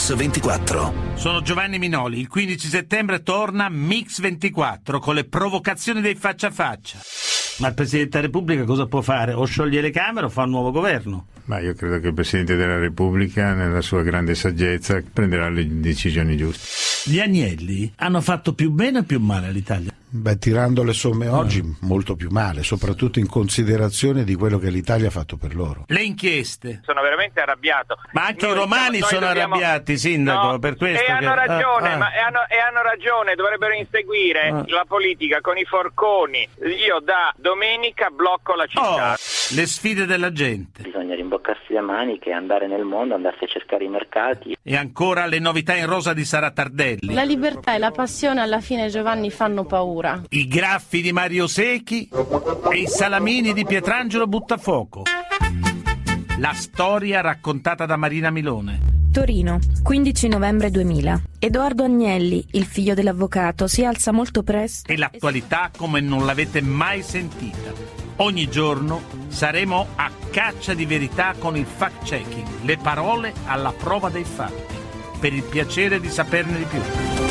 Mix 24. Sono Giovanni Minoli. Il 15 settembre torna Mix 24 con le provocazioni dei faccia a faccia. Ma il Presidente della Repubblica cosa può fare? O scioglie le Camere o fa un nuovo governo? Ma io credo che il Presidente della Repubblica, nella sua grande saggezza, prenderà le decisioni giuste. Gli Agnelli hanno fatto più bene o più male all'Italia? Beh, tirando le somme oggi, molto più male, soprattutto in considerazione di quello che l'Italia ha fatto per loro. Le inchieste. Sono veramente arrabbiato. Ma anche Noi i romani noi sono dobbiamo- arrabbiati, Sindaco, No, per questo E che- hanno ragione, ah, ah. ma e hanno, e hanno ragione, dovrebbero inseguire Ah. la politica con i forconi. Io da domenica blocco la città. Oh, le sfide della gente. Bisogna rimboccarsi le maniche, andare nel mondo, andarsi a cercare i mercati. E ancora le novità in rosa di Sara Tardelli. La libertà e la passione alla fine Giovanni fanno paura. I graffi di Mario Secchi e i salamini di Pietrangelo Buttafuoco. La storia raccontata da Marina Milone. Torino, 15 novembre 2000. Edoardo Agnelli, il figlio dell'avvocato, si alza molto presto. E l'attualità come non l'avete mai sentita. Ogni giorno saremo a caccia di verità con il fact-checking, le parole alla prova dei fatti, per il piacere di saperne di più.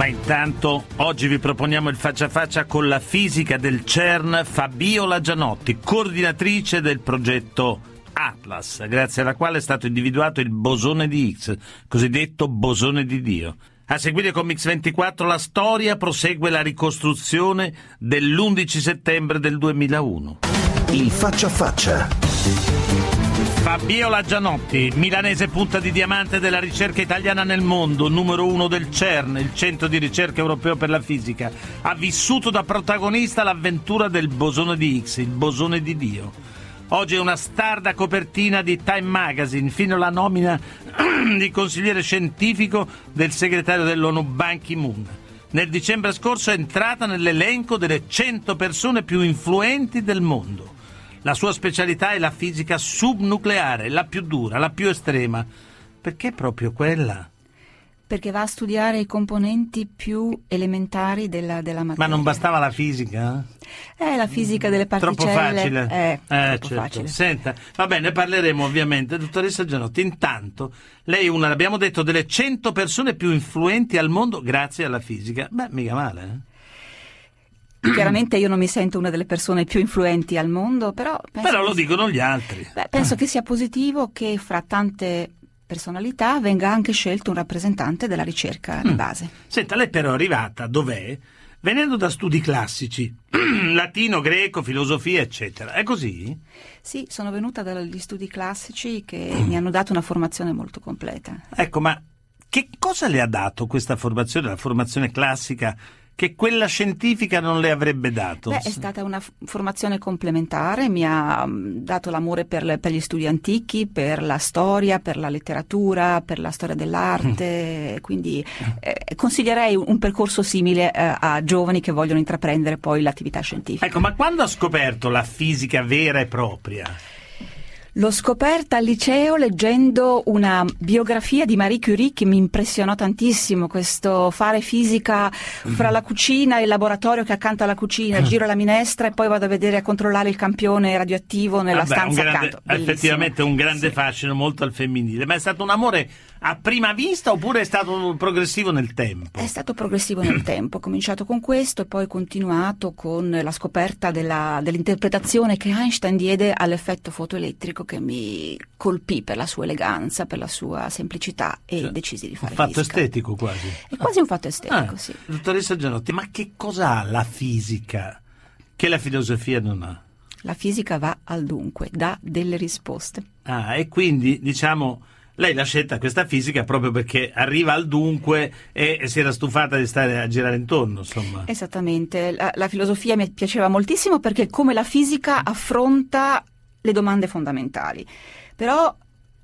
Ma intanto oggi vi proponiamo il faccia a faccia con la fisica del CERN Fabiola Gianotti, coordinatrice del progetto Atlas, grazie alla quale è stato individuato il bosone di Higgs, cosiddetto bosone di Dio. A seguire con Mix24 la storia prosegue la ricostruzione dell'11 settembre del 2001. Il faccia a faccia. Fabiola Gianotti, milanese punta di diamante della ricerca italiana nel mondo, numero uno del CERN, il centro di ricerca europeo per la fisica, ha vissuto da protagonista l'avventura del bosone di Higgs, il bosone di Dio. Oggi è una star da copertina di Time Magazine, fino alla nomina di consigliere scientifico del segretario dell'ONU Ban Ki-moon. Nel dicembre scorso è entrata nell'elenco delle 100 persone più influenti del mondo. La sua specialità è la fisica subnucleare, la più dura, la più estrema. Perché proprio quella? Perché va a studiare i componenti più elementari della, della materia. Ma non bastava la fisica? Eh, la fisica delle particelle. Troppo facile. Eh, Eh, troppo certo. facile. Senta, va bene, ne parleremo ovviamente. Dottoressa Gianotti, intanto, lei è una, l'abbiamo detto, delle 100 persone più influenti al mondo grazie alla fisica. Beh, mica male, eh? Chiaramente io non mi sento una delle persone più influenti al mondo, però penso, Però lo dicono gli altri. beh, penso che sia positivo che fra tante personalità venga anche scelto un rappresentante della ricerca Mm. di base. Senta, lei però è arrivata dov'è? Venendo da studi classici, latino, greco, filosofia, eccetera. È così? Sì, sono venuta dagli studi classici che mi hanno dato una formazione molto completa. Ecco, ma che cosa le ha dato questa formazione, la formazione classica, che quella scientifica non le avrebbe dato? Beh, è stata una formazione complementare, mi ha mm, dato l'amore per, le- per gli studi antichi, per la storia, per la letteratura, per la storia dell'arte, quindi eh, consiglierei un, un percorso simile eh, a giovani che vogliono intraprendere poi l'attività scientifica. Ecco, ma quando ha scoperto la fisica vera e propria? L'ho scoperta al liceo leggendo una biografia di Marie Curie che mi impressionò tantissimo, questo fare fisica fra la cucina e il laboratorio che è accanto alla cucina, giro la minestra e poi vado a vedere a controllare il campione radioattivo nella Vabbè, stanza grande- accanto. Bellissimo. effettivamente un grande Sì. fascino molto al femminile, ma è stato un amore a prima vista oppure è stato progressivo nel tempo? È stato progressivo nel tempo, ho cominciato con questo e poi ho continuato con la scoperta della- dell'interpretazione che Einstein diede all'effetto fotoelettrico che mi colpì per la sua eleganza, per la sua semplicità e Cioè, decisi di fare Un fatto fisica. estetico quasi. È quasi un fatto estetico, Ah, sì. Dottoressa Gianotti, ma che cosa ha la fisica che la filosofia non ha? La fisica va al dunque, dà delle risposte. Ah, e quindi diciamo lei l'ha scelta questa fisica proprio perché arriva al dunque e si era stufata di stare a girare intorno, insomma. Esattamente, la, la filosofia mi piaceva moltissimo perché come la fisica affronta le domande fondamentali. Però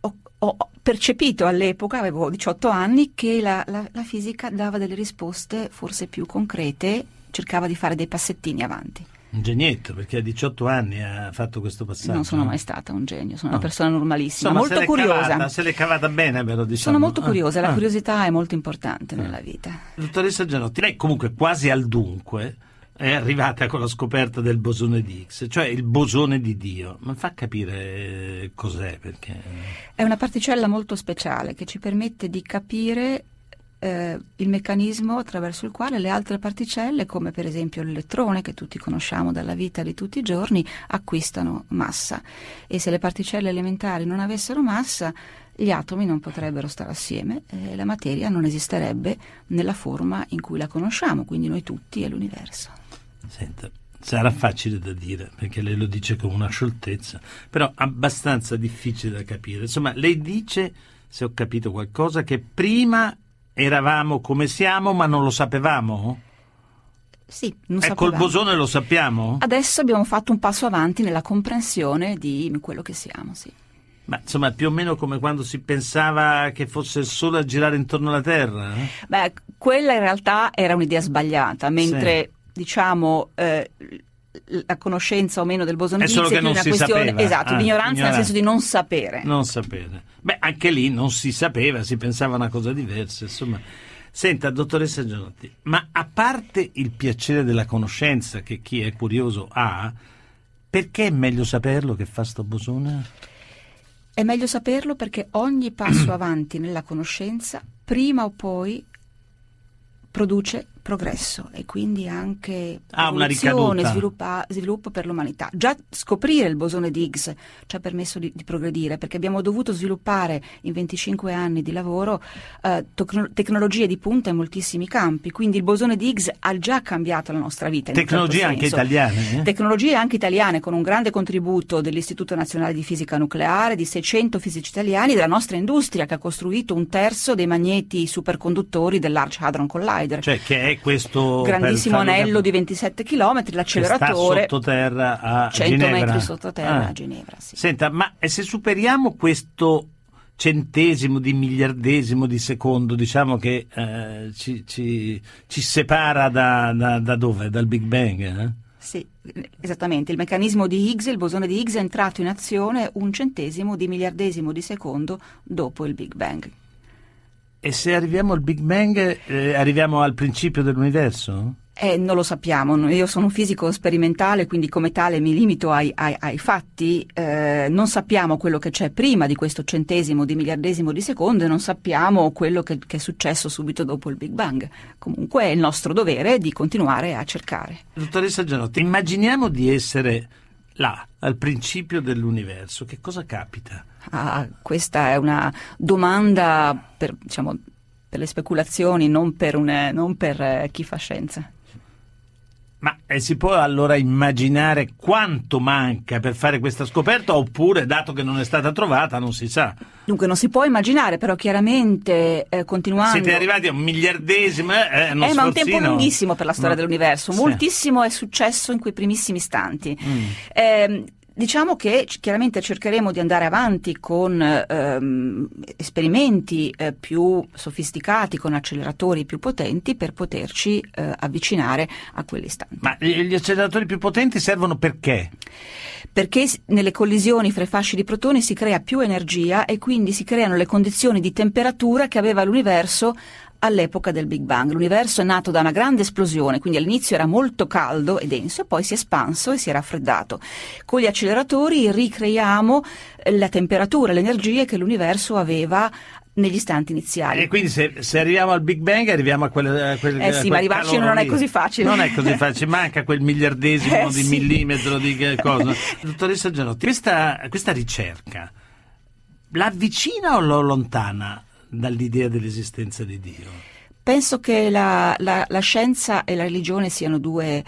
ho, ho percepito all'epoca, avevo 18 anni, che la, la- la fisica dava delle risposte forse più concrete, cercava di fare dei passettini avanti. Un genietto, perché a 18 anni ha fatto questo passaggio. non sono no? mai stata un genio, sono No. una persona normalissima, Insomma, molto se curiosa. Cavata, se l'è cavata bene, però diciamo. Sono molto Ah, curiosa, la ah. curiosità è molto importante nella vita. Dottoressa Gianotti, lei comunque quasi al dunque è arrivata con la scoperta del bosone di Higgs, cioè il bosone di Dio. Ma fa capire eh, cos'è perché... È una particella molto speciale che ci permette di capire eh, il meccanismo attraverso il quale le altre particelle, come per esempio l'elettrone, che tutti conosciamo dalla vita di tutti i giorni, acquistano massa. E se le particelle elementari non avessero massa, gli atomi non potrebbero stare assieme e la materia non esisterebbe nella forma in cui la conosciamo, quindi noi tutti e l'universo. Senta, sarà facile da dire perché lei lo dice con una scioltezza, però abbastanza difficile da capire. Insomma, lei dice, se ho capito qualcosa, che prima eravamo come siamo ma non lo sapevamo? Sì, non ecco il bosone lo sappiamo? Adesso abbiamo fatto un passo avanti nella comprensione di quello che siamo, sì. Ma insomma, più o meno come quando si pensava che fosse il Sole a girare intorno alla Terra? Eh? Beh, quella in realtà era un'idea sbagliata, mentre sì. diciamo eh, la conoscenza o meno del bosone è Higgs è più una questione sapeva. esatto, ah, l'ignoranza nel senso di non sapere. Non sapere. Beh, anche lì non si sapeva, si pensava una cosa diversa, insomma. Senta, dottoressa Gianotti, ma a parte il piacere della conoscenza che chi è curioso ha, perché è meglio saperlo che fa sto bosone? È meglio saperlo perché ogni passo avanti nella conoscenza, prima o poi, produce progresso e quindi anche ah, sviluppa, sviluppo per l'umanità. Già scoprire il bosone di Higgs ci ha permesso di, di progredire perché abbiamo dovuto sviluppare in 25 anni di lavoro eh, tecno- tecnologie di punta in moltissimi campi, quindi il bosone di Higgs ha già cambiato la nostra vita. Tecnologie certo anche italiane? Eh? Tecnologie anche italiane con un grande contributo dell'Istituto Nazionale di Fisica Nucleare, di 600 fisici italiani, della nostra industria che ha costruito un terzo dei magneti superconduttori dell'Arch Hadron Collider. Cioè che è questo grandissimo anello di 27 km, l'acceleratore sottoterra a 100 Ginevra. metri sottoterra ah. a Ginevra. Sì. Senta, ma se superiamo questo centesimo di miliardesimo di secondo, diciamo che eh, ci, ci, ci, separa da, da, da, dove? Dal Big Bang? Eh? Sì, esattamente. Il meccanismo di Higgs, il bosone di Higgs è entrato in azione un centesimo di miliardesimo di secondo dopo il Big Bang. E se arriviamo al Big Bang, eh, arriviamo al principio dell'universo? Eh, non lo sappiamo, io sono un fisico sperimentale, quindi come tale mi limito ai, ai, ai fatti. Eh, non sappiamo quello che c'è prima di questo centesimo di miliardesimo di secondo e non sappiamo quello che, che, è successo subito dopo il Big Bang. Comunque è il nostro dovere di continuare a cercare. Dottoressa Gianotti, immaginiamo di essere là, al principio dell'universo. Che cosa capita? Ah, questa è una domanda per, diciamo, per le speculazioni, non per, un, non per eh, chi fa scienza. Ma eh, si può allora immaginare quanto manca per fare questa scoperta oppure, dato che non è stata trovata, non si sa? Dunque non si può immaginare, però chiaramente eh, continuando... Siete arrivati a un miliardesimo, eh, uno eh, ma un tempo lunghissimo per la storia no. dell'universo, Sì. moltissimo è successo in quei primissimi istanti. Mm. Eh, Diciamo che chiaramente cercheremo di andare avanti con ehm, esperimenti eh, più sofisticati, con acceleratori più potenti per poterci eh, avvicinare a quell'istante. Ma gli acceleratori più potenti servono perché? Perché nelle collisioni fra i fasci di protoni si crea più energia e quindi si creano le condizioni di temperatura che aveva l'universo all'epoca del Big Bang. L'universo è nato da una grande esplosione, quindi all'inizio era molto caldo e denso e poi si è espanso e si è raffreddato. Con gli acceleratori ricreiamo la temperatura, le energie che l'universo aveva negli istanti iniziali. E quindi se, se arriviamo al Big Bang arriviamo a quel, a quel Eh sì, a ma arrivarci non è così facile. Non è così facile, manca quel miliardesimo Eh di sì. millimetro di cosa. Dottoressa Gianotti, questa, questa ricerca la avvicina o lo allontana dall'idea dell'esistenza di Dio? Penso che la, la- la scienza e la religione siano due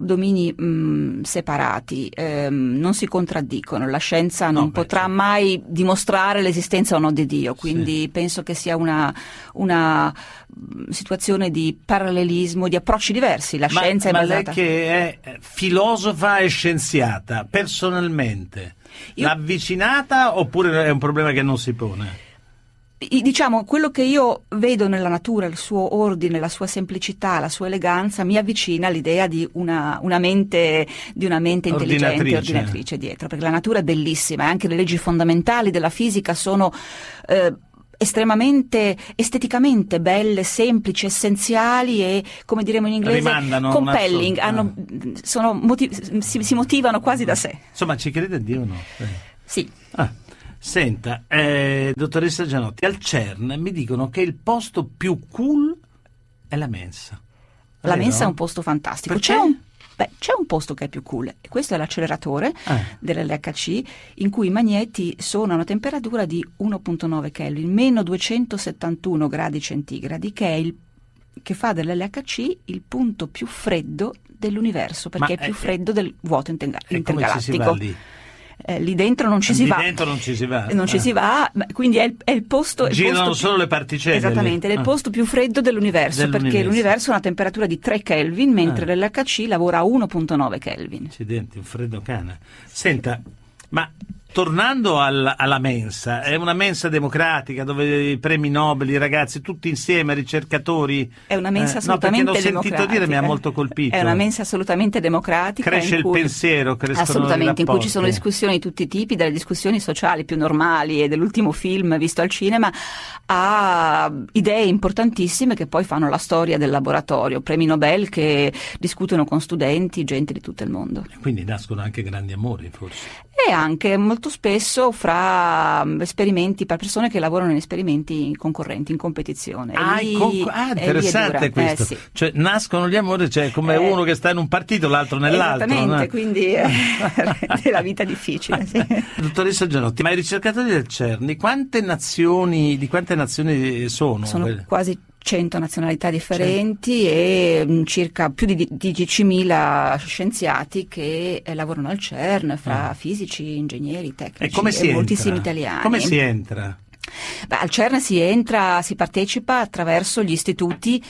domini mh, separati, ehm, non si contraddicono, la scienza non No, beh, potrà certo. mai dimostrare l'esistenza o no di Dio, quindi penso che sia una, una, situazione di parallelismo, di approcci diversi, la Ma, scienza è ma lei basata... che è eh, filosofa e scienziata, personalmente, Io- l'ha avvicinata oppure è un problema che non si pone? Diciamo, quello che io vedo nella natura, il suo ordine, la sua semplicità, la sua eleganza, mi avvicina all'idea di una, una mente, di una mente intelligente, Ordinatrice. ordinatrice dietro, perché la natura è bellissima e anche le leggi fondamentali della fisica sono... eh, estremamente esteticamente belle, semplici, essenziali e, come diremo in inglese, Rimandano compelling, hanno- sono motiv- si, si motivano quasi da sé. Insomma, ci crede Dio o no? Eh. Sì. Ah, Senta, eh, dottoressa Gianotti, al CERN mi dicono che il posto più cool è la mensa. La Vero? mensa è un posto fantastico. Perché? C'è un, beh, c'è un posto che è più cool, e questo è l'acceleratore Ah. dell'LHC, in cui i magneti sono a una temperatura di 1.9 Kelvin, meno 271 gradi centigradi, che, è il, che fa dell'LHC il punto più freddo dell'universo, perché Ma è più è- freddo del vuoto interga- E come si va intergalattico. lì? Eh, lì dentro non ci si Lì va. dentro non ci si va. Non ci Ah. si va, ma- quindi è il, è il posto. Girano posto solo più- le particelle Esattamente, lì. è il Ah. posto più freddo dell'universo, perché Dell'universo. l'universo ha una temperatura di 3 Kelvin, mentre Ah. l'LHC lavora a 1.9 Kelvin. Accidenti, un freddo cane. Senta, ma tornando al- alla mensa, è una mensa democratica dove i premi Nobel, i ragazzi, tutti insieme, ricercatori. È una mensa Eh, no, perché assolutamente l'ho sentito dire, mi ha molto colpito. È una mensa assolutamente democratica. Cresce il cui- pensiero, crescono Assolutamente, in cui ci sono discussioni di tutti i tipi, dalle discussioni sociali più normali e dell'ultimo film visto al cinema, a idee importantissime che poi fanno la storia del laboratorio, premi Nobel che discutono con studenti, gente di tutto il mondo. Quindi nascono anche grandi amori, forse. E anche molto spesso fra mm, esperimenti per persone che lavorano in esperimenti concorrenti, in competizione. Ah, lì- conco- ah, interessante dura. questo. Eh, sì. Cioè, nascono gli amori, cioè come Eh, uno che sta in un partito, l'altro nell'altro. Esattamente, no? quindi eh, rende la vita difficile. sì. Dottoressa Gianotti, ma i ricercatori del CERN, di quante nazioni, di quante nazioni sono? Sono Quelle- quasi 100 nazionalità differenti e mm, circa più di, di 10.000 scienziati che eh, lavorano al CERN, fra Ah. fisici, ingegneri, tecnici E entra? moltissimi italiani. Come si entra? Beh, al CERN si entra, si partecipa attraverso gli istituti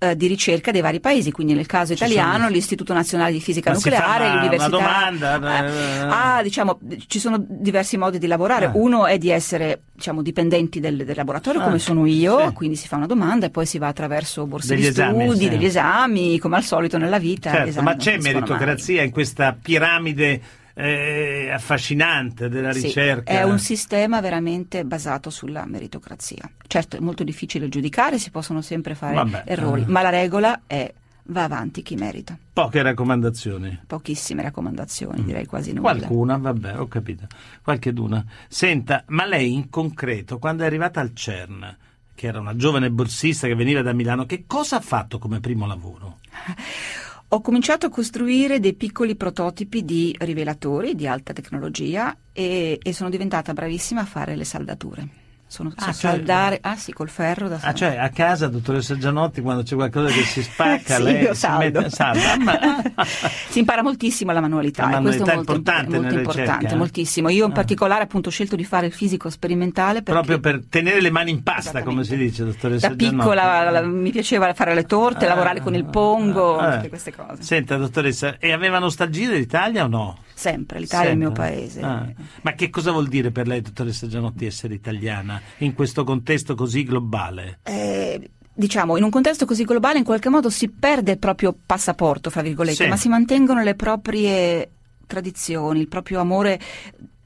eh, di ricerca dei vari paesi, quindi nel caso italiano sono- l'Istituto Nazionale di Fisica Ma Nucleare, una- l'Università. domanda, Eh, eh, ah, diciamo, ci sono diversi modi di lavorare. Ah. Uno è di essere diciamo, dipendenti del, del laboratorio, Ah, come sono io, sì. quindi si fa una domanda e poi si va attraverso borse Degli di esami, studi, sì. degli esami, come al solito nella vita. Certo, ma c'è mai. meritocrazia in questa piramide eh, affascinante della Sì, ricerca? è un sistema veramente basato sulla meritocrazia. Certo, è molto difficile giudicare, si possono sempre fare Vabbè, errori, eh. ma la regola è va avanti chi merita. Poche raccomandazioni. Pochissime Mm. raccomandazioni, direi quasi nulla. Qualcuna, vabbè, ho capito. Qualcheduna. Senta, ma lei in concreto, quando è arrivata al CERN, che era una giovane borsista che veniva da Milano, che cosa ha fatto come primo lavoro? Ho cominciato a costruire dei piccoli prototipi di rivelatori di alta tecnologia e, e sono diventata bravissima a fare le saldature. Sono Ah, a cioè- saldare, ah sì, col ferro da Ah, cioè a casa, dottoressa Gianotti, quando c'è qualcosa che si spacca, Sì, lei si mette salda. Ma- si impara moltissimo la manualità, La e questo manualità è molto, importante molto importante, ricerca, eh? moltissimo. Io in Ah. particolare appunto ho scelto di fare il fisico sperimentale perché Proprio per tenere le mani in pasta, come si dice, dottoressa da piccola Gianotti. la- mi piaceva fare le torte, Ah, lavorare con il pongo, ah, tutte queste cose. Senta, dottoressa, e aveva nostalgia dell'Italia o no? Sempre, l'Italia è il mio Sempre. paese. Ah. Ma che cosa vuol dire per lei, dottoressa Gianotti, essere italiana in questo contesto così globale? Eh, diciamo, in un contesto così globale in qualche modo si perde il proprio passaporto, fra virgolette, Sì. ma si mantengono le proprie tradizioni, il proprio amore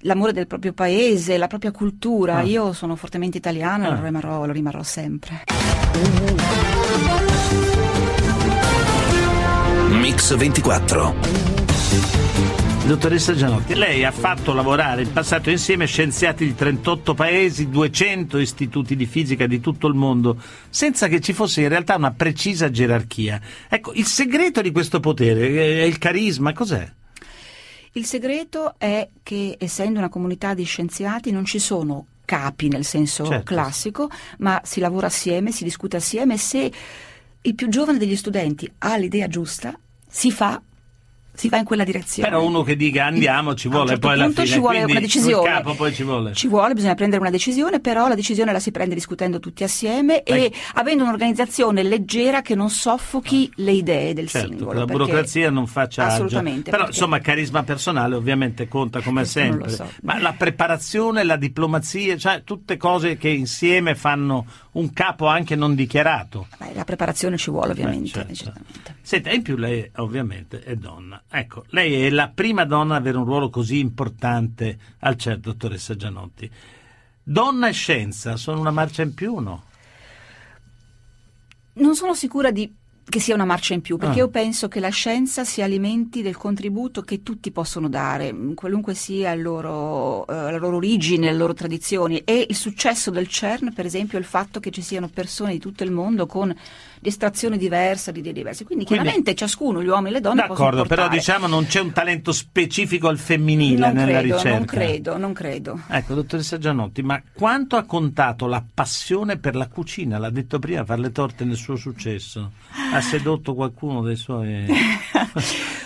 l'amore del proprio paese, la propria cultura. Ah. Io sono fortemente italiana Ah. e lo rimarrò, lo rimarrò sempre. Mix 24. Dottoressa Gianotti, lei ha fatto lavorare in passato insieme scienziati di 38 paesi, 200 istituti di fisica di tutto il mondo, senza che ci fosse in realtà una precisa gerarchia. Ecco, il segreto di questo potere è il carisma, cos'è? Il segreto è che essendo una comunità di scienziati non ci sono capi nel senso Certo. classico, ma si lavora assieme, si discute assieme e se il più giovane degli studenti ha l'idea giusta, si fa si va in quella direzione. Però uno che dica andiamo ci vuole certo poi alla punto fine, ci vuole quindi una decisione. capo poi ci vuole. Ci vuole, bisogna prendere una decisione, però la decisione la si prende discutendo tutti assieme Beh. e avendo un'organizzazione leggera che non soffochi le idee del Certo, singolo. la burocrazia non faccia agio. Assolutamente. Però perché- insomma carisma personale ovviamente conta come non sempre. so. Ma la preparazione, la diplomazia, cioè tutte cose che insieme fanno un capo anche non dichiarato. Beh, la preparazione ci vuole ovviamente. certo. decisamente. Senta, in più lei ovviamente è donna. Ecco, lei è la prima donna ad avere un ruolo così importante al CERN, dottoressa Gianotti. Donna e scienza sono una marcia in più o no? Non sono sicura di che sia una marcia in più, perché Ah. io penso che la scienza si alimenti del contributo che tutti possono dare, mh, qualunque sia loro, eh, la loro origine, le loro tradizioni. E il successo del CERN, per esempio, è il fatto che ci siano persone di tutto il mondo con di estrazione diversa, di idee diverse. Quindi, Quindi- chiaramente ciascuno, gli uomini e le donne, D'accordo, però diciamo non c'è un talento specifico al femminile non nella credo, ricerca. non credo, non credo. Ecco, dottoressa Gianotti, ma quanto ha contato la passione per la cucina? L'ha detto prima, fare le torte nel suo successo. Ha sedotto qualcuno dei suoi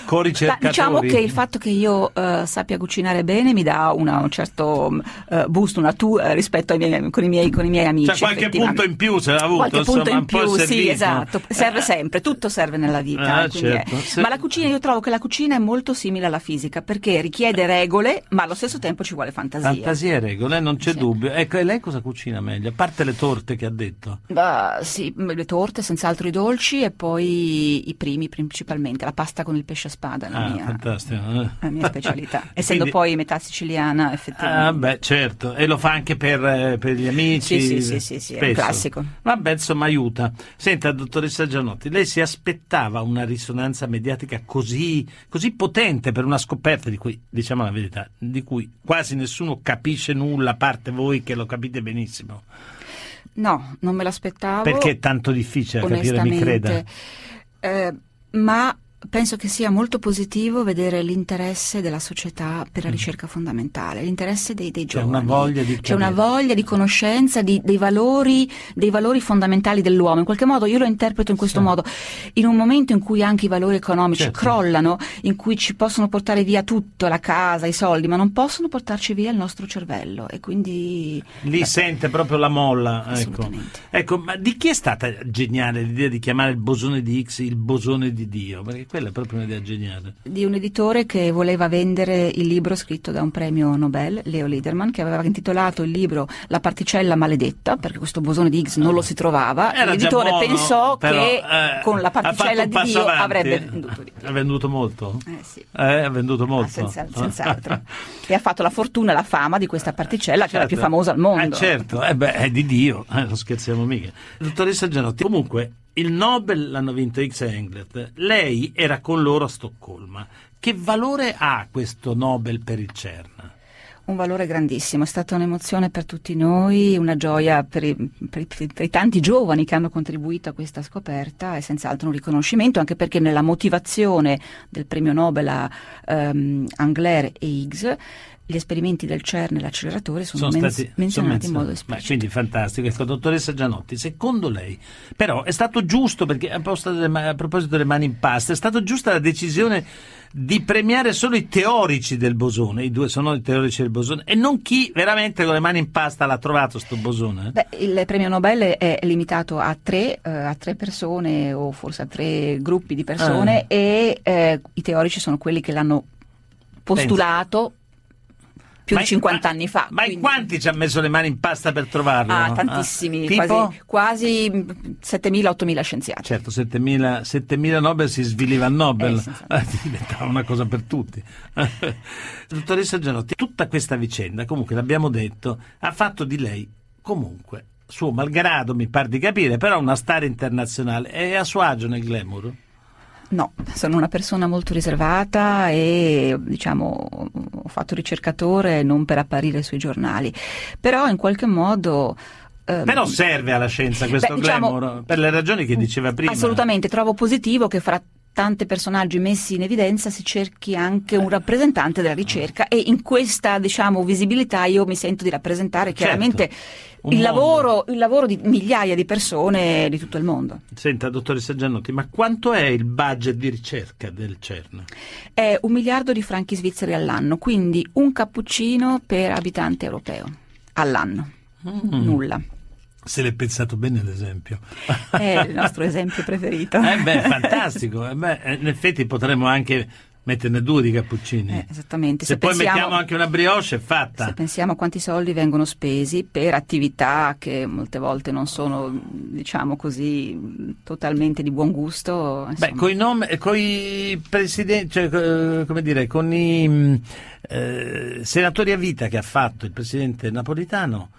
Ma coricercatori? diciamo che il fatto che io eh, sappia cucinare bene mi dà una- un certo eh, boost, una tu eh, rispetto ai miei, con, i miei, con i miei amici. Cioè qualche punto in più se l'ha avuto, Qualche insomma, punto in più, sì, esatto. Serve sempre, tutto serve nella vita. Ah, certo. Se- Ma la cucina, io trovo che la cucina è molto simile alla fisica perché richiede regole, ma allo stesso tempo ci vuole fantasia. Fantasia e regole, non c'è Sì. dubbio. Ecco, e lei cosa cucina meglio? A parte le torte che ha detto. Bah, sì, le torte, senz'altro i dolci e poi i primi principalmente, la pasta con il pesce a spada la, Ah, mia, eh. la mia specialità. Essendo Quindi- poi metà siciliana, effettivamente. Ah, beh, certo, e lo fa anche per, eh, per gli amici. Sì, sì, sì, sì, sì, è classico. Vabbè, insomma, aiuta. Senta, dottoressa Gianotti, lei si aspettava una risonanza mediatica così, così potente per una scoperta di cui, diciamo la verità, di cui quasi nessuno capisce nulla, a parte voi che lo capite benissimo. No, non me l'aspettavo. Perché è tanto difficile da capire, mi creda. Eh, ma penso che sia molto positivo vedere l'interesse della società per la ricerca fondamentale, l'interesse dei, dei Mm. C'è giovani. una voglia di C'è una voglia di conoscenza di- dei, valori, dei valori fondamentali dell'uomo. In qualche modo io lo interpreto in questo Sì. modo. In un momento in cui anche i valori economici Certo. crollano, in cui ci possono portare via tutto, la casa, i soldi, ma non possono portarci via il nostro cervello. E quindi Lì sente proprio la molla. Ecco. Ecco, ma di chi è stata geniale l'idea di chiamare il bosone di X il bosone di Dio? Perché quella è proprio un'idea geniale. di un editore che voleva vendere il libro scritto da un premio Nobel, Leo Liederman, che aveva intitolato il libro La particella maledetta, perché questo bosone di Higgs non lo si trovava. Era L'editore buono, pensò però, che eh, con la particella di Dio avanti. avrebbe venduto. Ha venduto molto? Eh sì. Eh, ha venduto Ah, molto. senza- senz'altro. e ha fatto la fortuna e la fama di questa particella, che è la Certo. più famosa al mondo. Eh, certo, eh beh, è di Dio, eh, non scherziamo mica. Dottoressa Gianotti, comunque il Nobel l'hanno vinto X e Englert, lei era con loro a Stoccolma. Che valore ha questo Nobel per il CERN? Un valore grandissimo, è stata un'emozione per tutti noi, una gioia per i, per i- per i tanti giovani che hanno contribuito a questa scoperta e senz'altro un riconoscimento anche perché nella motivazione del premio Nobel a ehm, Angler e Higgs gli esperimenti del CERN e l'acceleratore sono, men- stati menzionati in sono modo menzionati. esplicito. Quindi fantastico. Ecco, dottoressa Gianotti, secondo lei, però è stato giusto, perché a, delle a proposito delle mani in pasta, è stata giusta la decisione di premiare solo i teorici del bosone, i due sono i teorici del bosone, e non chi veramente con le mani in pasta l'ha trovato sto bosone? Beh, il premio Nobel è limitato a tre, eh, a tre persone o forse a tre gruppi di persone Ah. e eh, i teorici sono quelli che l'hanno postulato più Ma di in- 50 ma- anni fa. Ma in quindi- quanti ci ha messo le mani in pasta per trovarlo? Ah, Ah, tantissimi, tipo? quasi, quasi mm, 7.000-8.000 scienziati. Certo, 7000, 7000 Nobel si sviliva il Nobel, Eh. Eh, diventava una cosa per tutti. Dottoressa Gianotti, tutta questa vicenda, comunque l'abbiamo detto, ha fatto di lei comunque, suo malgrado mi pare di capire, però una star internazionale. È a suo agio nel glamour? No, sono una persona molto riservata e diciamo ho fatto ricercatore non per apparire sui giornali, però in qualche modo... ehm, Però serve alla scienza questo Beh, diciamo- glamour, per le ragioni che diceva prima. Assolutamente, trovo positivo che fra tanti personaggi messi in evidenza si cerchi anche un rappresentante della ricerca e in questa diciamo visibilità io mi sento di rappresentare Certo, chiaramente un il lavoro, il lavoro di migliaia di persone di tutto il mondo. Senta, dottoressa Gianotti, ma quanto è il budget di ricerca del CERN? È un miliardo di franchi svizzeri all'anno, quindi un cappuccino per abitante europeo all'anno. Mm. Nulla. Se l'è pensato bene l'esempio. È il nostro esempio preferito. Eh beh, fantastico. Eh beh, eh, in effetti potremmo anche metterne due di cappuccini. Eh, esattamente. Se, Se poi pensiamo- mettiamo anche una brioche è fatta. Se pensiamo a quanti soldi vengono spesi per attività che molte volte non sono, diciamo così, totalmente di buon gusto. Beh, insomma. con i nomi, con i presidenti, cioè, eh, come dire, con i mh, eh, senatori a vita che ha fatto il presidente napolitano,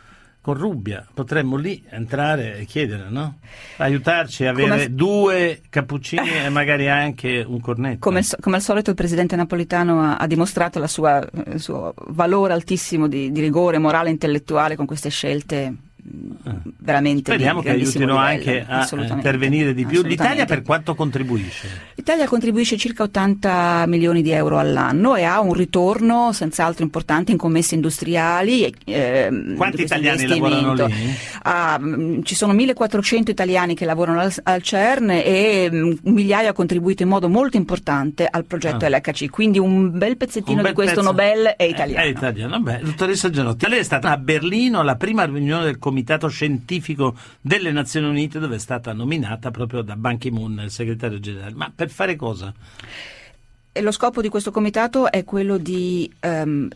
con Rubbia, potremmo lì entrare e chiedere, no? Aiutarci a avere Come- due cappuccini e magari anche un cornetto. Come, al come al solito il presidente napolitano ha, ha dimostrato la sua- il suo valore altissimo di, di rigore morale e intellettuale con queste scelte veramente Speriamo che aiutino livello, anche a assolutamente, intervenire di più. L'Italia per quanto contribuisce? L'Italia contribuisce circa 80 milioni di euro all'anno e ha un ritorno senz'altro importante in commesse industriali. e, ehm, Quanti italiani lavorano lì? Ah, mh, ci sono 1400 italiani che lavorano al, al CERN e un migliaio ha contribuito in modo molto importante al progetto Ah. LHC, quindi un bel pezzettino Un bel di questo pezzo- Nobel è Eh, italiano. È italiano. Beh, dottoressa Gianotti, lei è stata a Berlino alla prima riunione del Comitato Scientifico delle Nazioni Unite dove è stata nominata proprio da Ban Ki-moon, il segretario generale. Ma per fare cosa? Lo scopo di questo comitato è quello di ehm,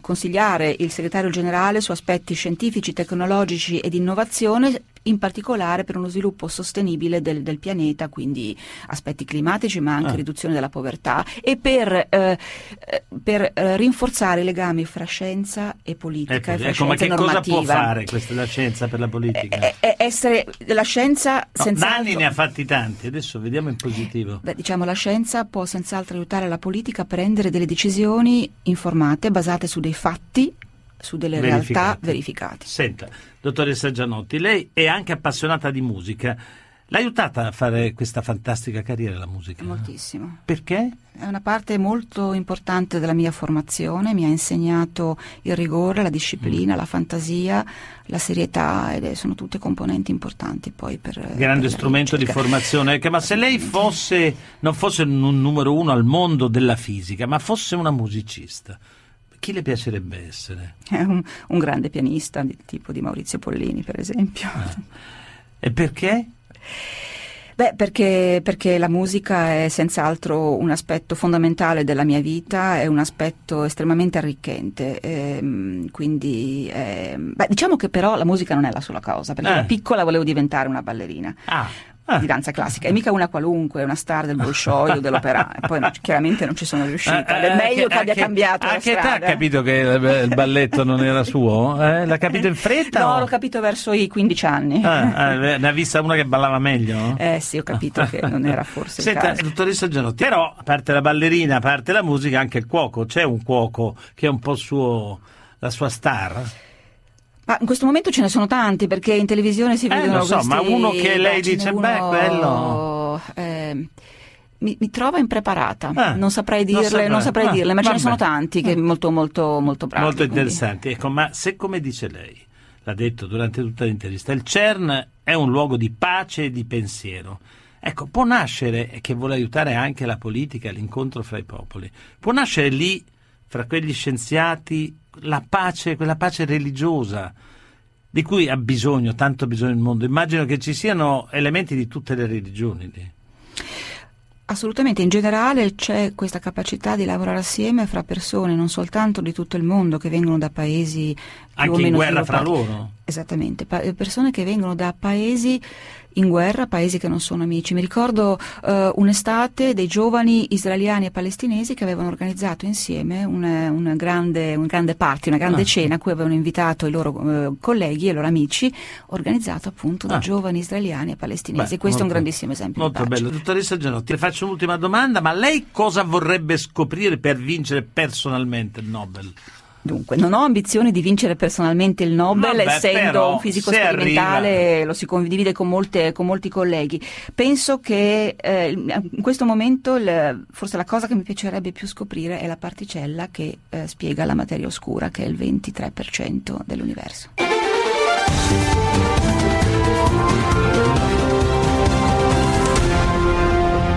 consigliare il segretario generale su aspetti scientifici, tecnologici e di innovazione, in particolare per uno sviluppo sostenibile del, del pianeta, quindi aspetti climatici ma anche Ah. riduzione della povertà e per, eh, eh, per, eh, rinforzare i legami fra scienza e politica Ecco, e ecco, ma che e cosa normativa. può fare questa la scienza per la politica? Eh, eh, essere la scienza No, senz'altro Danni ne ha fatti tanti, adesso vediamo in positivo. Beh, diciamo la scienza può senz'altro aiutare la politica a prendere delle decisioni informate, basate su dei fatti, su delle realtà Verificate. Senta, dottoressa Gianotti, lei è anche appassionata di musica. L'ha aiutata a fare questa fantastica carriera la musica? Moltissimo. Perché? È una parte molto importante della mia formazione, mi ha insegnato il rigore, la disciplina, Mm. la fantasia, la serietà ed è- sono tutte componenti importanti poi per... per grande la strumento di formazione. Che- Ma se lei fosse, non fosse un numero uno al mondo della fisica, ma fosse una musicista, chi le piacerebbe essere? È un, un grande pianista, di- tipo di Maurizio Pollini per esempio. E perché? Beh, perché, perché la musica è senz'altro un aspetto fondamentale della mia vita, è un aspetto estremamente arricchente. ehm, quindi, ehm, beh, diciamo che però la musica non è la sola cosa, perché Eh. da piccola volevo diventare una ballerina. Ah, ah. Di danza classica, e mica una qualunque, una star del Bolshoi o dell'opera. E poi no, chiaramente non ci sono riuscita. Eh, è meglio che abbia che- cambiato A la che età ha capito che il il balletto non era suo? Eh? L'ha capito in fretta? No, o- l'ho capito verso i 15 anni. Ah, ah, ne ha vista una che ballava meglio? Eh sì, ho capito che non era forse il Senta, caso. dottoressa Gianotti, però a parte la ballerina, a parte la musica, anche il cuoco. C'è un cuoco che è un po' il suo, la sua star? Ma in questo momento ce ne sono tanti perché in televisione si Eh, vedono lo so, questi... ma uno che lei dice, beh, quello- eh, mi, mi trova impreparata, Ah, non saprei non dirle, saprei. non saprei Ah, dirle, ma ce ne sono tanti che molto molto molto bravi. Molto interessanti. Ecco, ma se come dice lei, l'ha detto durante tutta l'intervista, il CERN è un luogo di pace e di pensiero. Ecco, può nascere, e che vuole aiutare anche la politica, l'incontro fra i popoli, può nascere lì, fra quegli scienziati, la pace, quella pace religiosa di cui ha bisogno, tanto bisogno il mondo. Immagino che ci siano elementi di tutte le religioni lì. Assolutamente, in generale c'è questa capacità di lavorare assieme fra persone, non soltanto di tutto il mondo, che vengono da paesi Anche in guerra fra loro. Esattamente, pa- persone che vengono da paesi in guerra, paesi che non sono amici. Mi ricordo eh, un'estate dei giovani israeliani e palestinesi che avevano organizzato insieme una, una grande, un grande party, una grande Ah. cena a cui avevano invitato i loro eh, colleghi e i loro amici, organizzato appunto da Ah. giovani israeliani e palestinesi. Beh, Questo è un grandissimo esempio Molto bello. Dottoressa Gianotti, le faccio un'ultima domanda, ma lei cosa vorrebbe scoprire per vincere personalmente il Nobel? Dunque, non ho ambizione di vincere personalmente il Nobel, Vabbè, essendo però, un fisico sperimentale, lo si condivide con, molte- con molti colleghi. Penso che eh, in questo momento il- forse la cosa che mi piacerebbe più scoprire è la particella che eh, spiega la materia oscura, che è il 23% dell'universo.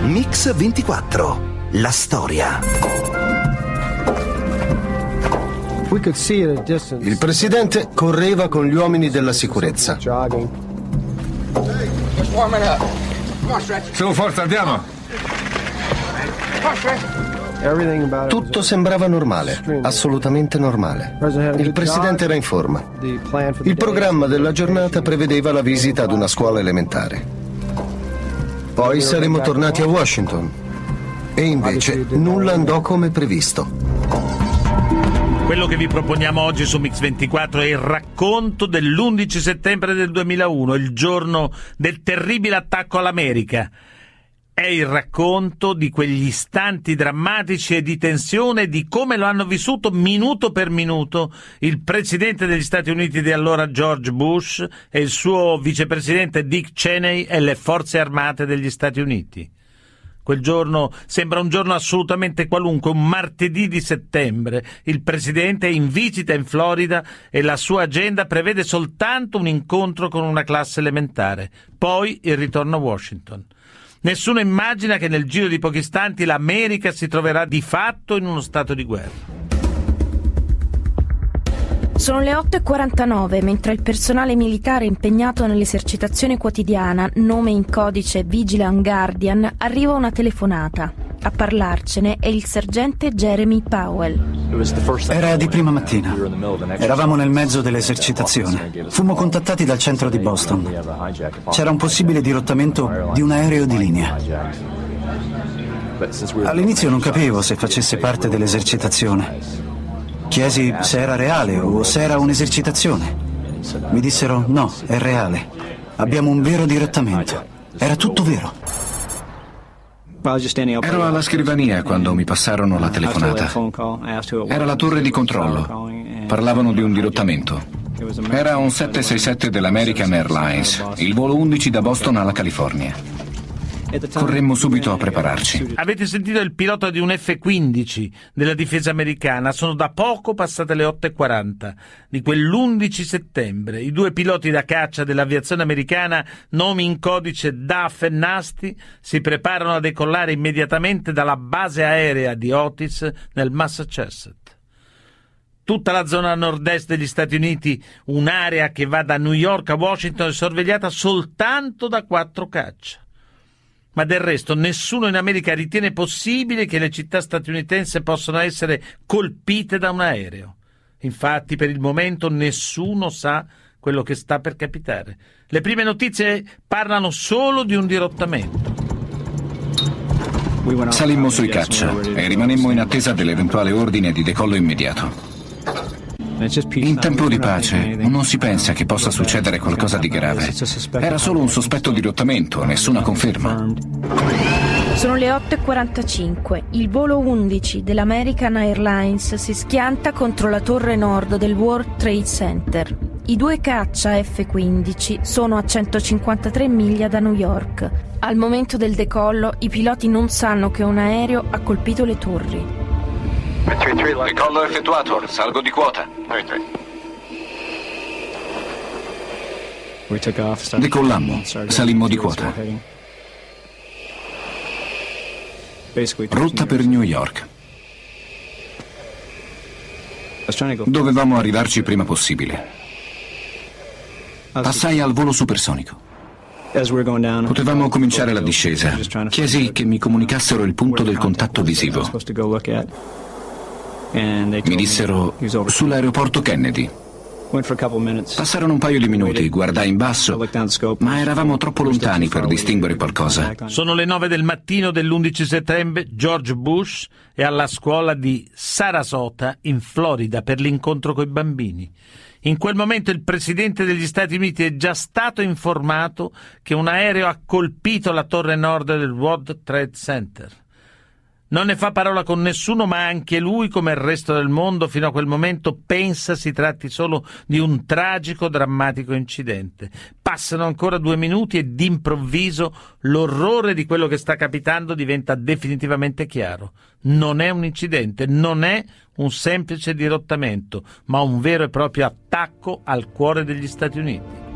Mix 24. La storia. Il presidente correva con gli uomini della sicurezza. Su, forza, andiamo. Tutto sembrava normale, assolutamente normale. Il presidente era in forma. Il programma della giornata prevedeva la visita ad una scuola elementare. Poi saremmo tornati a Washington. E invece nulla andò come previsto. Quello che vi proponiamo oggi su Mix24 è il racconto dell'11 settembre del 2001, il giorno del terribile attacco all'America. È il racconto di quegli istanti drammatici e di tensione di come lo hanno vissuto minuto per minuto il presidente degli Stati Uniti di allora George Bush e il suo vicepresidente Dick Cheney e le forze armate degli Stati Uniti. Quel giorno sembra un giorno assolutamente qualunque, un martedì di settembre. Il presidente è in visita in Florida e la sua agenda prevede soltanto un incontro con una classe elementare, poi il ritorno a Washington. Nessuno immagina che nel giro di pochi istanti l'America si troverà di fatto in uno stato di guerra. Sono le 8.49 mentre il personale militare impegnato nell'esercitazione quotidiana, nome in codice Vigilant Guardian, arriva una telefonata. A parlarcene è il sergente Jeremy Powell. Era di prima mattina. Eravamo nel mezzo dell'esercitazione. Fummo contattati dal centro di Boston. C'era un possibile dirottamento di un aereo di linea. All'inizio non capivo se facesse parte dell'esercitazione. Chiesi se era reale o se era un'esercitazione. Mi dissero no, è reale. Abbiamo un vero dirottamento. Era tutto vero. Ero alla scrivania quando mi passarono la telefonata. Era la torre di controllo. Parlavano di un dirottamento. Era un 767 dell'American Airlines, il volo 11 da Boston alla California. Corremmo subito a prepararci. Avete sentito il pilota di un F-15 della difesa americana? Sono da poco passate le 8.40 di quell'11 settembre. I due piloti da caccia dell'aviazione americana, nomi in codice Duff e Nasty, si preparano a decollare immediatamente dalla base aerea di Otis nel Massachusetts tutta la zona nord-est degli Stati Uniti, un'area che va da New York a Washington, è sorvegliata soltanto da quattro caccia. Ma del resto nessuno in America ritiene possibile che le città statunitensi possano essere colpite da un aereo. Infatti, per il momento nessuno sa quello che sta per capitare. Le prime notizie parlano solo di un dirottamento. Salimmo sui caccia e rimanemmo in attesa dell'eventuale ordine di decollo immediato. In tempo di pace non si pensa che possa succedere qualcosa di grave. Era solo un sospetto di rottamento, nessuna conferma. Sono le 8.45. Il volo 11 dell'American Airlines si schianta contro la torre nord del World Trade Center. I due caccia F-15 sono a 153 miglia da New York. Al momento del decollo i piloti non sanno che un aereo ha colpito le torri. Decollo effettuato, salgo di quota. Decollammo, salimmo di quota. Rotta per New York. Dovevamo arrivarci prima possibile. Passai al volo supersonico. Potevamo cominciare la discesa. Chiesi che mi comunicassero il punto del contatto visivo. Mi dissero sull'aeroporto Kennedy. Passarono un paio di minuti, guardai in basso, ma eravamo troppo lontani per distinguere qualcosa. Sono le nove del mattino dell'11 settembre, George Bush è alla scuola di Sarasota, in Florida, per l'incontro coi bambini. In quel momento il presidente degli Stati Uniti è già stato informato che un aereo ha colpito la torre nord del World Trade Center. Non ne fa parola con nessuno, ma anche lui, come il resto del mondo, fino a quel momento pensa si tratti solo di un tragico, drammatico incidente. Passano ancora due minuti e d'improvviso l'orrore di quello che sta capitando diventa definitivamente chiaro. Non è un incidente, non è un semplice dirottamento, ma un vero e proprio attacco al cuore degli Stati Uniti.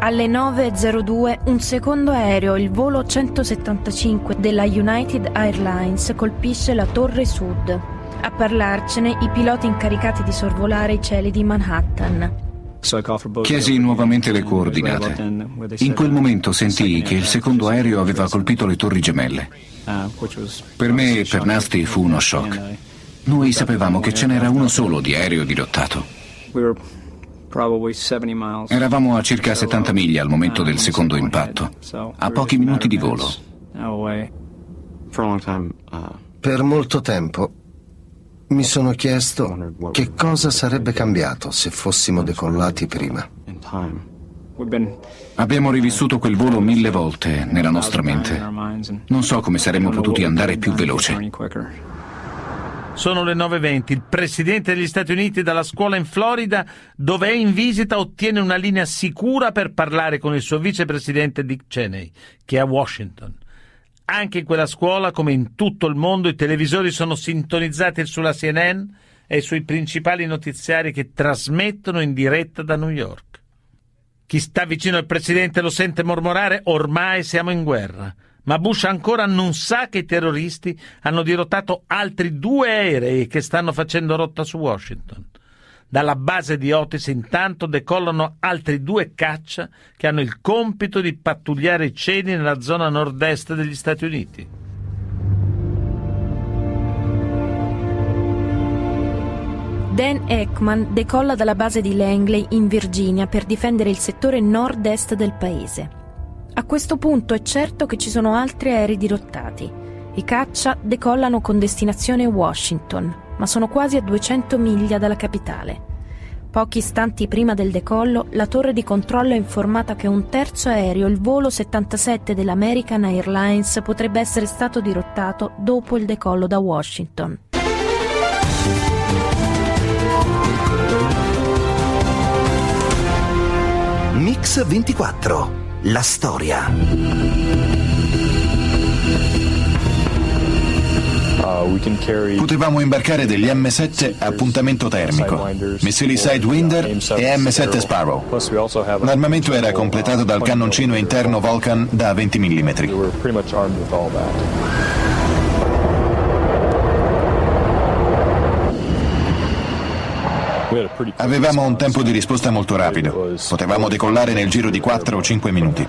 Alle 9.02 un secondo aereo, il volo 175 della United Airlines, colpisce la torre sud. A parlarcene i piloti incaricati di sorvolare i cieli di Manhattan. Chiesi nuovamente le coordinate. In quel momento sentii che il secondo aereo aveva colpito le torri gemelle. Per me e per Nasti fu uno shock. Noi sapevamo che ce n'era uno solo di aereo dirottato. Eravamo a circa 70 miglia al momento del secondo impatto, a pochi minuti di volo. Per molto tempo mi sono chiesto che cosa sarebbe cambiato se fossimo decollati prima. Abbiamo rivissuto quel volo mille volte nella nostra mente. Non so come saremmo potuti andare più veloce. Sono le 9.20. Il presidente degli Stati Uniti dalla scuola in Florida, dove è in visita, ottiene una linea sicura per parlare con il suo vicepresidente Dick Cheney, che è a Washington. Anche in quella scuola, come in tutto il mondo, i televisori sono sintonizzati sulla CNN e sui principali notiziari che trasmettono in diretta da New York. Chi sta vicino al presidente lo sente mormorare ormai siamo in guerra. Ma Bush ancora non sa che i terroristi hanno dirottato altri due aerei che stanno facendo rotta su Washington. Dalla base di Otis intanto decollano altri due caccia che hanno il compito di pattugliare i cieli nella zona nord-est degli Stati Uniti. Dan Ekman decolla dalla base di Langley in Virginia per difendere il settore nord-est del paese. A questo punto è certo che ci sono altri aerei dirottati. I caccia decollano con destinazione Washington, ma sono quasi a 200 miglia dalla capitale. Pochi istanti prima del decollo, la torre di controllo è informata che un terzo aereo, il volo 77 dell'American Airlines, potrebbe essere stato dirottato dopo il decollo da Washington. Mix 24. La storia. Potevamo imbarcare degli M7 a puntamento termico, missili Sidewinder e M7 Sparrow. L'armamento era completato dal cannoncino interno Vulcan da 20 mm. Avevamo un tempo di risposta molto rapido. Potevamo decollare nel giro di 4 o 5 minuti.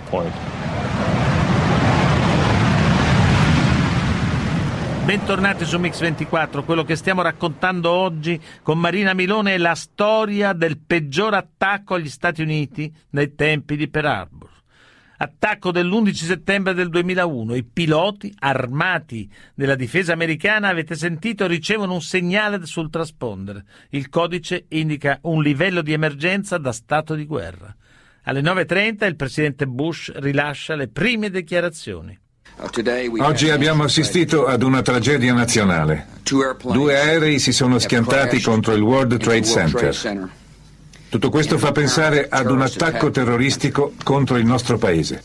Bentornati su Mix24, quello che stiamo raccontando oggi con Marina Milone è la storia del peggior attacco agli Stati Uniti nei tempi di Pearl Harbor. Attacco dell'11 settembre del 2001. I piloti armati della difesa americana, avete sentito, ricevono un segnale sul transponder. Il codice indica un livello di emergenza da stato di guerra. Alle 9.30 il presidente Bush rilascia le prime dichiarazioni. Oggi abbiamo assistito ad una tragedia nazionale. Due aerei si sono schiantati contro il World Trade Center. Tutto questo fa pensare ad un attacco terroristico contro il nostro paese.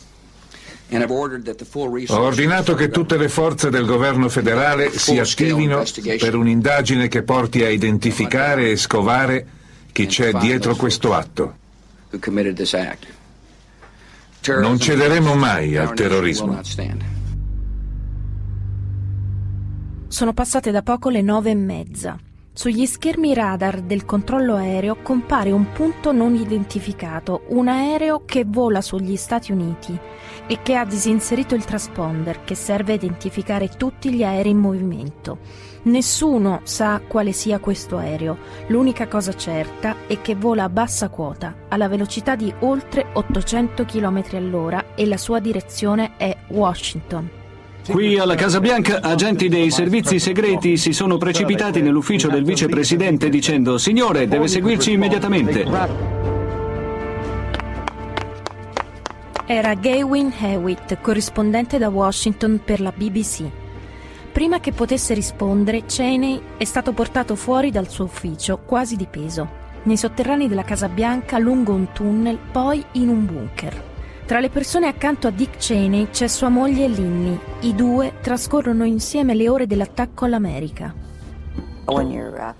Ho ordinato che tutte le forze del governo federale si attivino per un'indagine che porti a identificare e scovare chi c'è dietro questo atto. Non cederemo mai al terrorismo. Sono passate da poco le nove e mezza. Sugli schermi radar del controllo aereo compare un punto non identificato, un aereo che vola sugli Stati Uniti e che ha disinserito il transponder che serve a identificare tutti gli aerei in movimento. Nessuno sa quale sia questo aereo, l'unica cosa certa è che vola a bassa quota, alla velocità di oltre 800 km all'ora e la sua direzione è Washington. Qui alla Casa Bianca agenti dei servizi segreti si sono precipitati nell'ufficio del vicepresidente dicendo Signore, deve seguirci immediatamente. Era Gaywin Hewitt, corrispondente da Washington per la BBC. Prima che potesse rispondere, Cheney è stato portato fuori dal suo ufficio, quasi di peso, nei sotterranei della Casa Bianca lungo un tunnel, poi in un bunker. Tra le persone accanto a Dick Cheney c'è sua moglie Linny. I due trascorrono insieme le ore dell'attacco all'America.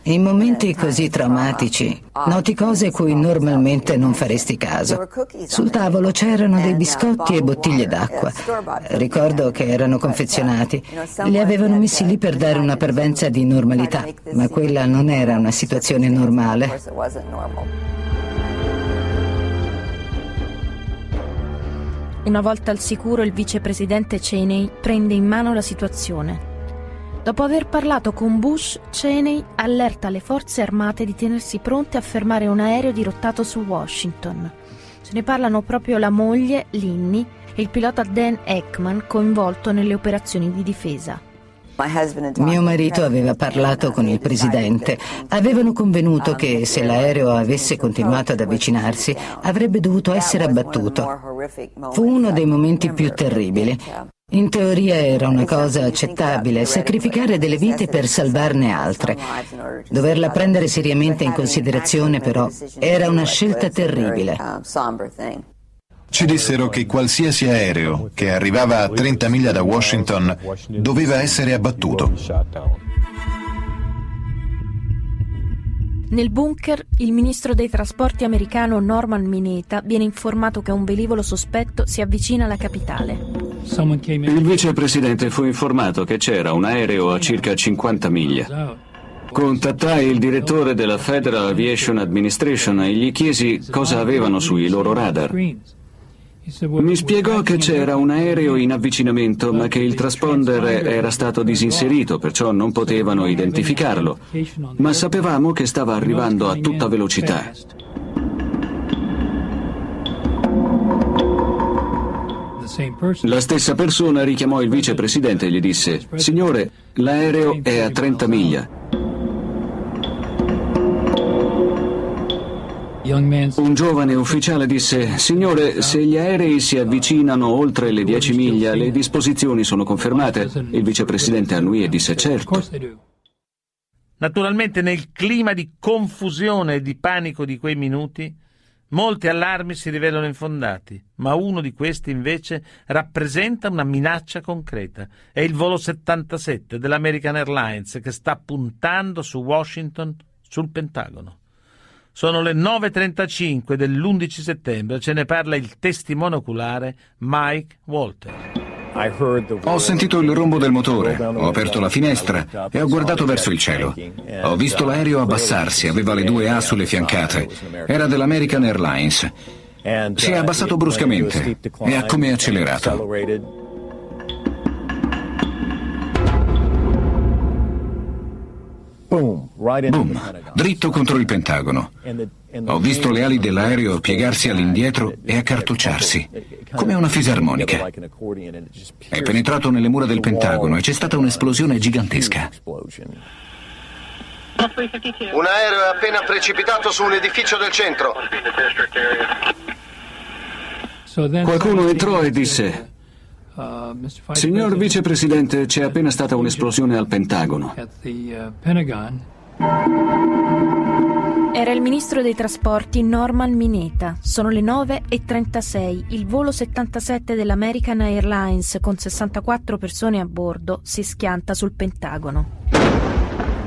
In momenti così traumatici noti cose cui normalmente non faresti caso. Sul tavolo c'erano dei biscotti e bottiglie d'acqua. Ricordo che erano confezionati. Li avevano messi lì per dare una parvenza di normalità, ma quella non era una situazione normale. Una volta al sicuro il vicepresidente Cheney prende in mano la situazione. Dopo aver parlato con Bush, Cheney allerta le forze armate di tenersi pronte a fermare un aereo dirottato su Washington. ne parlano proprio la moglie, Linny, e il pilota Dan Ekman coinvolto nelle operazioni di difesa. Mio marito aveva parlato con il presidente. Avevano convenuto che se l'aereo avesse continuato ad avvicinarsi avrebbe dovuto essere abbattuto. Fu uno dei momenti più terribili. In teoria era una cosa accettabile, sacrificare delle vite per salvarne altre. Doverla prendere seriamente in considerazione però era una scelta terribile. Ci dissero che qualsiasi aereo che arrivava a 30 miglia da Washington doveva essere abbattuto. Nel bunker, il ministro dei trasporti americano Norman Mineta viene informato che un velivolo sospetto si avvicina alla capitale. Il vicepresidente fu informato che c'era un aereo a circa 50 miglia. Contattai il direttore della Federal Aviation Administration e gli chiesi cosa avevano sui loro radar. Mi spiegò che c'era un aereo in avvicinamento ma che il transponder era stato disinserito, perciò non potevano identificarlo, ma sapevamo che stava arrivando a tutta velocità. La stessa persona richiamò il vicepresidente e gli disse, Signore, l'aereo è a 30 miglia. Un giovane ufficiale disse, Signore, se gli aerei si avvicinano oltre le 10 miglia, le disposizioni sono confermate. Il vicepresidente annui e disse, certo. Naturalmente nel clima di confusione e di panico di quei minuti, molti allarmi si rivelano infondati, ma uno di questi invece rappresenta una minaccia concreta. È il volo 77 dell'American Airlines che sta puntando su Washington, sul Pentagono. Sono le 9.35 dell'11 settembre, ce ne parla il testimone oculare Mike Walter. Ho sentito il rombo del motore, ho aperto la finestra e ho guardato verso il cielo. Ho visto l'aereo abbassarsi, aveva le due A sulle fiancate. Era dell'American Airlines. Si è abbassato bruscamente e ha come accelerato. Boom, dritto contro il Pentagono. Ho visto le ali dell'aereo piegarsi all'indietro e accartocciarsi, come una fisarmonica. È penetrato nelle mura del Pentagono e c'è stata un'esplosione gigantesca. Un aereo è appena precipitato su un edificio del centro. Qualcuno entrò e disse, Signor vicepresidente, c'è appena stata un'esplosione al Pentagono. Era il ministro dei trasporti Norman Mineta. Sono le 9.36. Il volo 77 dell'American Airlines con 64 persone a bordo si schianta sul Pentagono.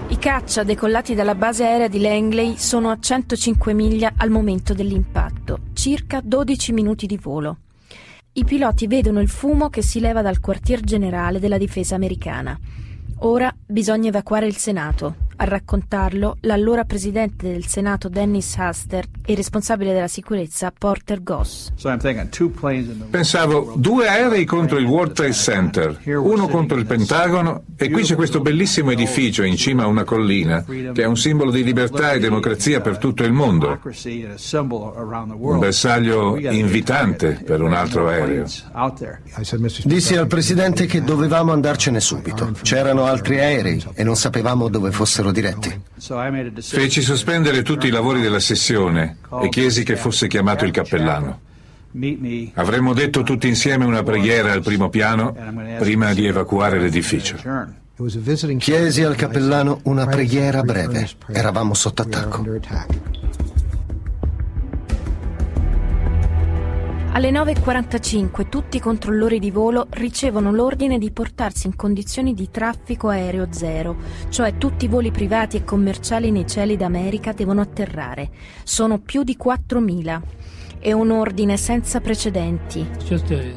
I caccia decollati dalla base aerea di Langley sono a 105 miglia al momento dell'impatto, circa 12 minuti di volo. I piloti vedono il fumo che si leva dal quartier generale della difesa americana. Ora bisogna evacuare il Senato. A raccontarlo l'allora presidente del Senato Dennis Haster e il responsabile della sicurezza Porter Goss. Pensavo due aerei contro il World Trade Center, uno contro il Pentagono e qui c'è questo bellissimo edificio in cima a una collina che è un simbolo di libertà e democrazia per tutto il mondo. Un bersaglio invitante per un altro aereo. Dissi al presidente che dovevamo andarcene subito. C'erano altri aerei e non sapevamo dove fossero diretti. Feci sospendere tutti i lavori della sessione e chiesi che fosse chiamato il cappellano. Avremmo detto tutti insieme una preghiera al primo piano prima di evacuare l'edificio. Chiesi al cappellano una preghiera breve. Eravamo sotto attacco. Alle 9.45 tutti i controllori di volo ricevono l'ordine di portarsi in condizioni di traffico aereo zero, cioè tutti i voli privati e commerciali nei cieli d'America devono atterrare. Sono più di 4.000. È un ordine senza precedenti.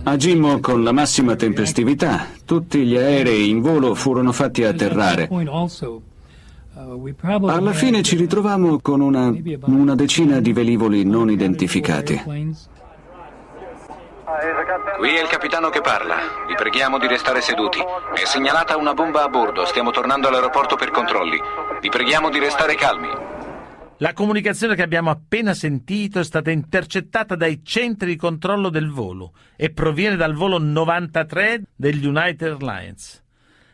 Agimmo con la massima tempestività. Tutti gli aerei in volo furono fatti atterrare. Alla fine ci ritrovammo con una, una decina di velivoli non identificati. Qui è il capitano che parla. Vi preghiamo di restare seduti. È segnalata una bomba a bordo. Stiamo tornando all'aeroporto per controlli. Vi preghiamo di restare calmi. La comunicazione che abbiamo appena sentito è stata intercettata dai centri di controllo del volo e proviene dal volo 93 degli United Airlines.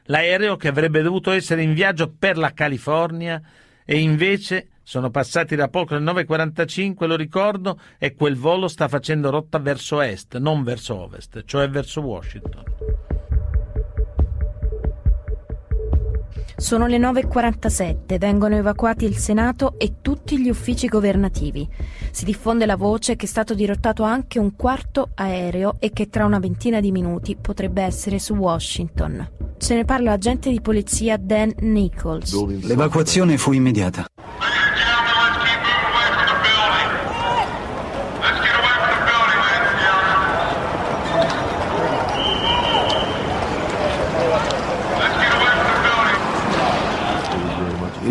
L'aereo che avrebbe dovuto essere in viaggio per la California e invece sono passati da poco le 9.45, lo ricordo, e quel volo sta facendo rotta verso est, non verso ovest, cioè verso Washington. Sono le 9.47, vengono evacuati il Senato e tutti gli uffici governativi. Si diffonde la voce che è stato dirottato anche un quarto aereo e che tra una ventina di minuti potrebbe essere su Washington. Ce ne parla l'agente di polizia Dan Nichols. L'evacuazione fu immediata.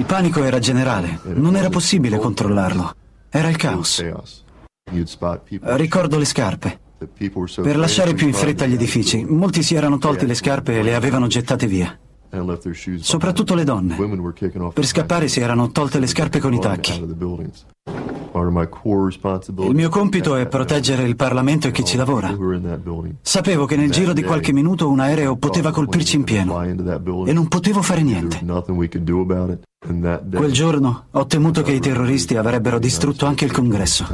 Il panico era generale, non era possibile controllarlo. Era il caos. Ricordo le scarpe. Per lasciare più in fretta gli edifici, molti si erano tolti le scarpe e le avevano gettate via. Soprattutto le donne. Per scappare si erano tolte le scarpe con i tacchi. Il mio compito è proteggere il Parlamento e chi ci lavora. Sapevo che nel giro di qualche minuto un aereo poteva colpirci in pieno e non potevo fare niente. Quel giorno ho temuto che i terroristi avrebbero distrutto anche il congresso.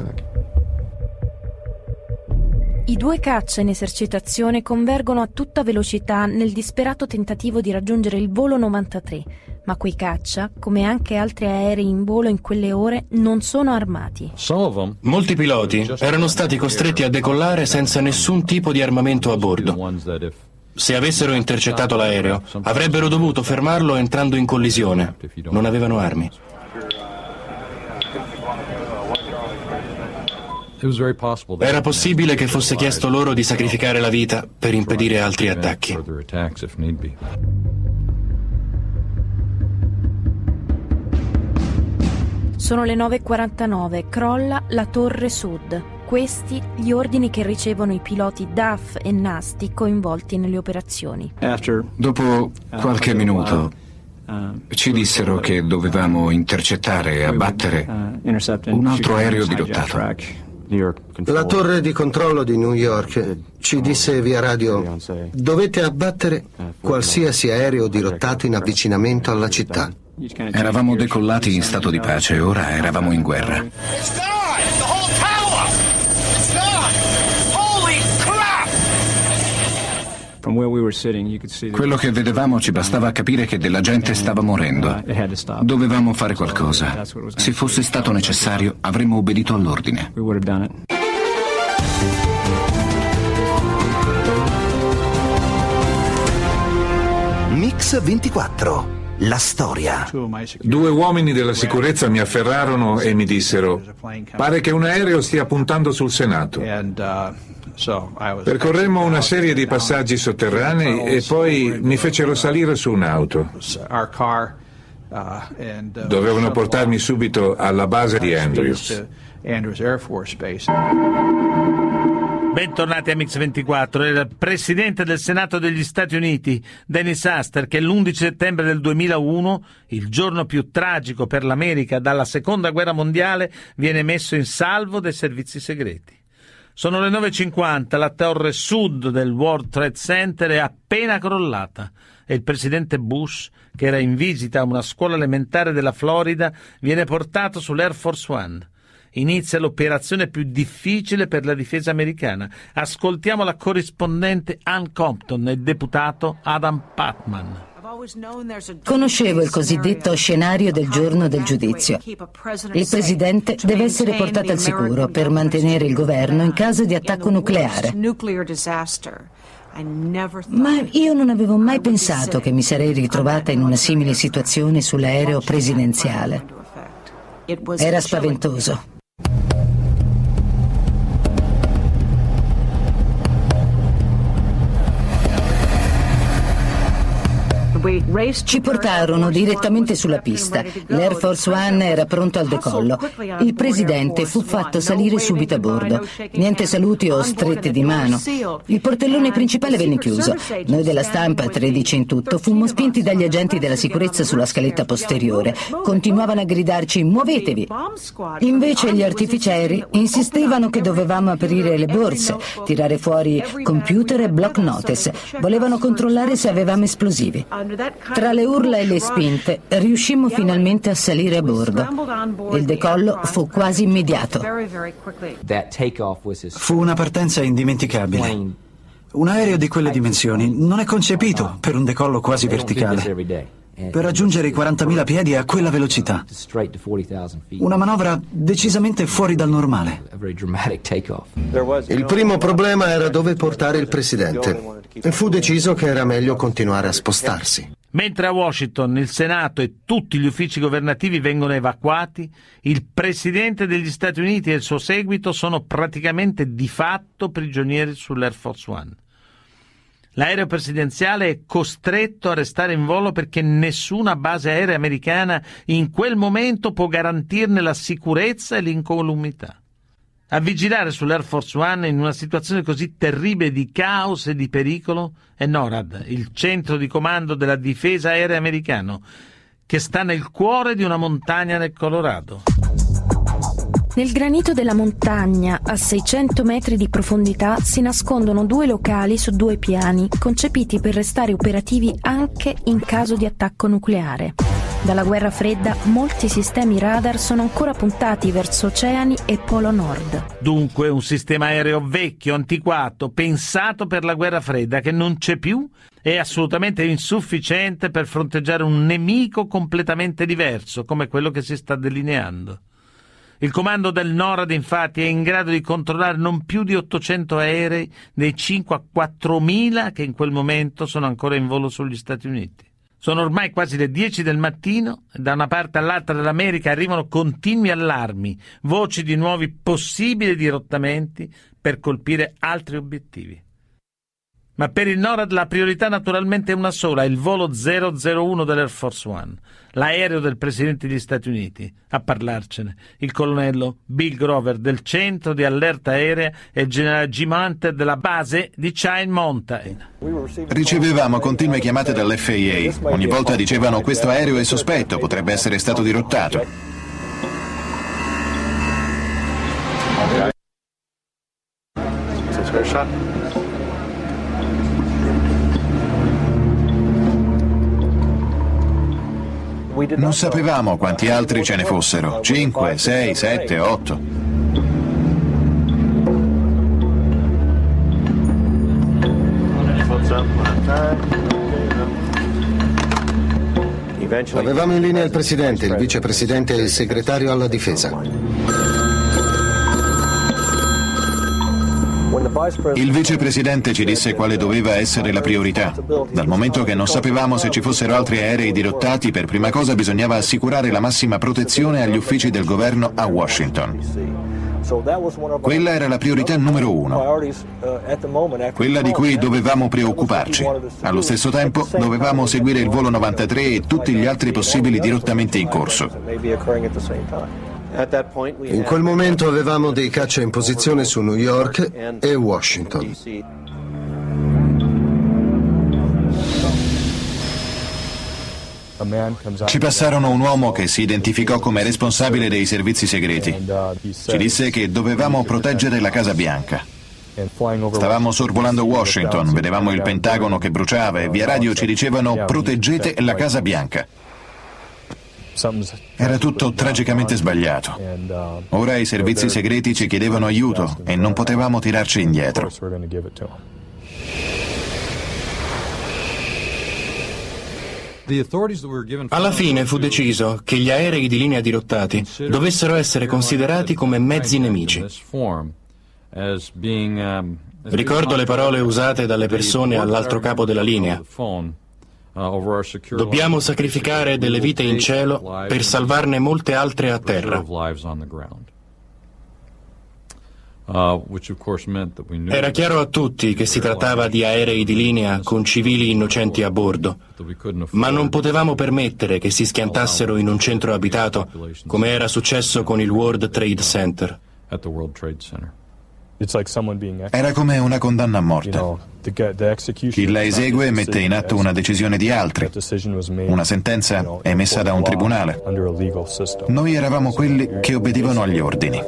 I due caccia in esercitazione convergono a tutta velocità nel disperato tentativo di raggiungere il volo 93, ma quei caccia, come anche altri aerei in volo in quelle ore, non sono armati. Molti piloti erano stati costretti a decollare senza nessun tipo di armamento a bordo. Se avessero intercettato l'aereo, avrebbero dovuto fermarlo entrando in collisione. Non avevano armi. Era possibile che fosse chiesto loro di sacrificare la vita per impedire altri attacchi. Sono le 9.49, crolla la torre sud. Questi gli ordini che ricevono i piloti Duff e Nasty coinvolti nelle operazioni. Dopo qualche minuto ci dissero che dovevamo intercettare e abbattere un altro aereo dirottato. La torre di controllo di New York ci disse via radio dovete abbattere qualsiasi aereo dirottato in avvicinamento alla città. Eravamo decollati in stato di pace, ora eravamo in guerra. Quello che vedevamo ci bastava capire che della gente stava morendo. Dovevamo fare qualcosa. Se fosse stato necessario, avremmo obbedito all'ordine. Mix 24. La storia. Due uomini della sicurezza mi afferrarono e mi dissero: Pare che un aereo stia puntando sul Senato. Percorremmo una serie di passaggi sotterranei e poi mi fecero salire su un'auto. Dovevano portarmi subito alla base di Andrews. Bentornati a Mix24. Il presidente del Senato degli Stati Uniti, Dennis Astor, che l'11 settembre del 2001, il giorno più tragico per l'America dalla seconda guerra mondiale, viene messo in salvo dai servizi segreti. Sono le 9.50, la torre sud del World Trade Center è appena crollata e il presidente Bush, che era in visita a una scuola elementare della Florida, viene portato sull'Air Force One inizia l'operazione più difficile per la difesa americana. Ascoltiamo la corrispondente Ann Compton e il deputato Adam Patman. Conoscevo il cosiddetto scenario del giorno del giudizio. Il presidente deve essere portato al sicuro per mantenere il governo in caso di attacco nucleare. Ma io non avevo mai pensato che mi sarei ritrovata in una simile situazione sull'aereo presidenziale. Era spaventoso. you Ci portarono direttamente sulla pista. L'Air Force One era pronto al decollo. Il presidente fu fatto salire subito a bordo. Niente saluti o strette di mano. Il portellone principale venne chiuso. Noi della stampa, 13 in tutto, fummo spinti dagli agenti della sicurezza sulla scaletta posteriore. Continuavano a gridarci muovetevi. Invece gli artificieri insistevano che dovevamo aprire le borse, tirare fuori computer e block notice. Volevano controllare se avevamo esplosivi. Tra le urla e le spinte riuscimmo finalmente a salire a bordo. Il decollo fu quasi immediato. Fu una partenza indimenticabile. Un aereo di quelle dimensioni non è concepito per un decollo quasi verticale. Per raggiungere i 40.000 piedi a quella velocità. Una manovra decisamente fuori dal normale. Il primo problema era dove portare il presidente e fu deciso che era meglio continuare a spostarsi. Mentre a Washington il Senato e tutti gli uffici governativi vengono evacuati, il Presidente degli Stati Uniti e il suo seguito sono praticamente di fatto prigionieri sull'Air Force One. L'aereo presidenziale è costretto a restare in volo perché nessuna base aerea americana in quel momento può garantirne la sicurezza e l'incolumità. A vigilare sull'Air Force One in una situazione così terribile di caos e di pericolo è NORAD, il centro di comando della difesa aerea americano, che sta nel cuore di una montagna nel Colorado. Nel granito della montagna, a 600 metri di profondità, si nascondono due locali su due piani, concepiti per restare operativi anche in caso di attacco nucleare. Dalla guerra fredda molti sistemi radar sono ancora puntati verso oceani e Polo Nord. Dunque un sistema aereo vecchio, antiquato, pensato per la guerra fredda che non c'è più è assolutamente insufficiente per fronteggiare un nemico completamente diverso come quello che si sta delineando. Il comando del NORAD infatti è in grado di controllare non più di 800 aerei dei 5 a 4.000 che in quel momento sono ancora in volo sugli Stati Uniti. Sono ormai quasi le 10 del mattino e da una parte all'altra dell'America arrivano continui allarmi, voci di nuovi possibili dirottamenti per colpire altri obiettivi. Ma per il NORAD la priorità naturalmente è una sola, il volo 001 dell'Air Force One, l'aereo del Presidente degli Stati Uniti. A parlarcene il colonnello Bill Grover del centro di allerta aerea e il generale Jim Hunter della base di Chine Mountain. Ricevevamo continue chiamate dall'FAA. Ogni volta dicevano questo aereo è sospetto, potrebbe essere stato dirottato. Non sapevamo quanti altri ce ne fossero. 5, 6, 7, 8. Avevamo in linea il presidente, il vicepresidente e il segretario alla difesa. Il vicepresidente ci disse quale doveva essere la priorità. Dal momento che non sapevamo se ci fossero altri aerei dirottati, per prima cosa bisognava assicurare la massima protezione agli uffici del governo a Washington. Quella era la priorità numero uno, quella di cui dovevamo preoccuparci. Allo stesso tempo dovevamo seguire il volo 93 e tutti gli altri possibili dirottamenti in corso. In quel momento avevamo dei caccia in posizione su New York e Washington. Ci passarono un uomo che si identificò come responsabile dei servizi segreti. Ci disse che dovevamo proteggere la Casa Bianca. Stavamo sorvolando Washington, vedevamo il Pentagono che bruciava e via radio ci dicevano proteggete la Casa Bianca. Era tutto tragicamente sbagliato. Ora i servizi segreti ci chiedevano aiuto e non potevamo tirarci indietro. Alla fine fu deciso che gli aerei di linea dirottati dovessero essere considerati come mezzi nemici. Ricordo le parole usate dalle persone all'altro capo della linea. Dobbiamo sacrificare delle vite in cielo per salvarne molte altre a terra. Era chiaro a tutti che si trattava di aerei di linea con civili innocenti a bordo, ma non potevamo permettere che si schiantassero in un centro abitato come era successo con il World Trade Center. Era come una condanna a morte. Chi la esegue mette in atto una decisione di altri, una sentenza emessa da un tribunale. Noi eravamo quelli che obbedivano agli ordini.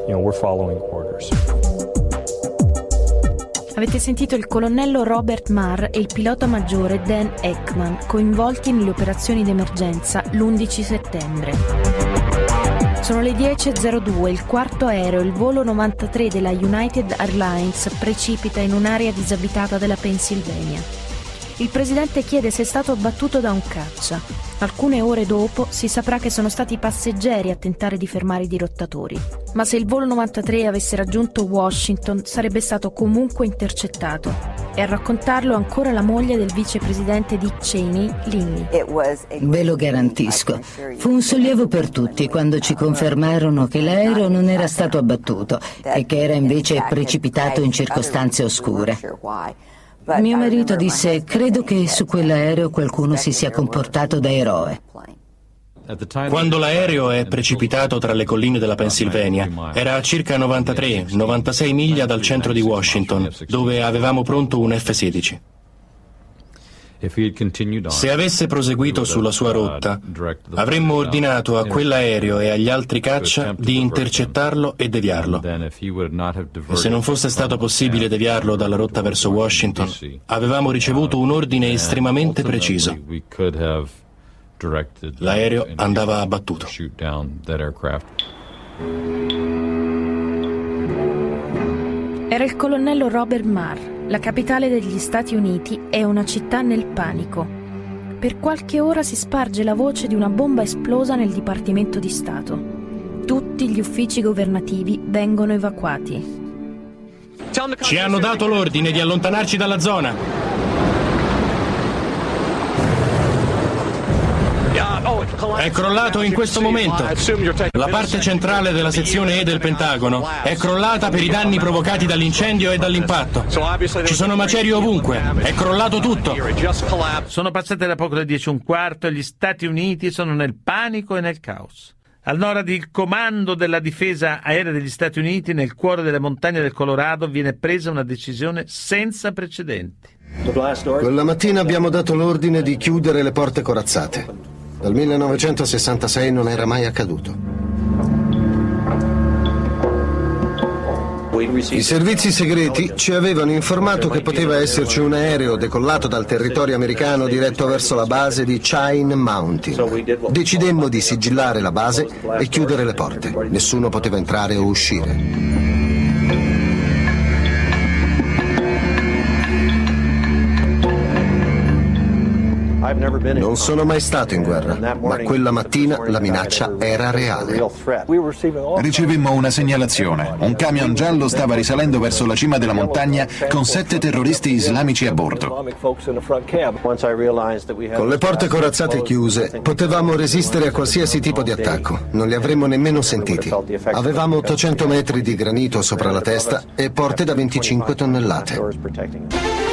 Avete sentito il colonnello Robert Marr e il pilota maggiore Dan Ekman, coinvolti nelle operazioni d'emergenza l'11 settembre. Sono le 10.02, il quarto aereo, il volo 93 della United Airlines, precipita in un'area disabitata della Pennsylvania. Il presidente chiede se è stato abbattuto da un caccia. Alcune ore dopo si saprà che sono stati i passeggeri a tentare di fermare i dirottatori. Ma se il volo 93 avesse raggiunto Washington sarebbe stato comunque intercettato. E a raccontarlo ancora la moglie del vicepresidente Dick Cheney, Lindy. Ve lo garantisco. Fu un sollievo per tutti quando ci confermarono che l'aereo non era stato abbattuto e che era invece precipitato in circostanze oscure. Mio marito disse, credo che su quell'aereo qualcuno si sia comportato da eroe. Quando l'aereo è precipitato tra le colline della Pennsylvania, era a circa 93-96 miglia dal centro di Washington, dove avevamo pronto un F-16. Se avesse proseguito sulla sua rotta, avremmo ordinato a quell'aereo e agli altri caccia di intercettarlo e deviarlo. E se non fosse stato possibile deviarlo dalla rotta verso Washington, avevamo ricevuto un ordine estremamente preciso. L'aereo andava abbattuto. Era il colonnello Robert Marr. La capitale degli Stati Uniti è una città nel panico. Per qualche ora si sparge la voce di una bomba esplosa nel Dipartimento di Stato. Tutti gli uffici governativi vengono evacuati. Ci hanno dato l'ordine di allontanarci dalla zona. È crollato in questo momento. La parte centrale della sezione E del Pentagono è crollata per i danni provocati dall'incendio e dall'impatto. Ci sono macerie ovunque. È crollato tutto. Sono passate da poco le 10 e un quarto e gli Stati Uniti sono nel panico e nel caos. Al nord il comando della difesa aerea degli Stati Uniti, nel cuore delle montagne del Colorado, viene presa una decisione senza precedenti. Quella mattina abbiamo dato l'ordine di chiudere le porte corazzate. Dal 1966 non era mai accaduto. I servizi segreti ci avevano informato che poteva esserci un aereo decollato dal territorio americano diretto verso la base di Chine Mountain. Decidemmo di sigillare la base e chiudere le porte. Nessuno poteva entrare o uscire. Non sono mai stato in guerra, ma quella mattina la minaccia era reale. Ricevemmo una segnalazione. Un camion giallo stava risalendo verso la cima della montagna con sette terroristi islamici a bordo. Con le porte corazzate chiuse, potevamo resistere a qualsiasi tipo di attacco. Non li avremmo nemmeno sentiti. Avevamo 800 metri di granito sopra la testa e porte da 25 tonnellate.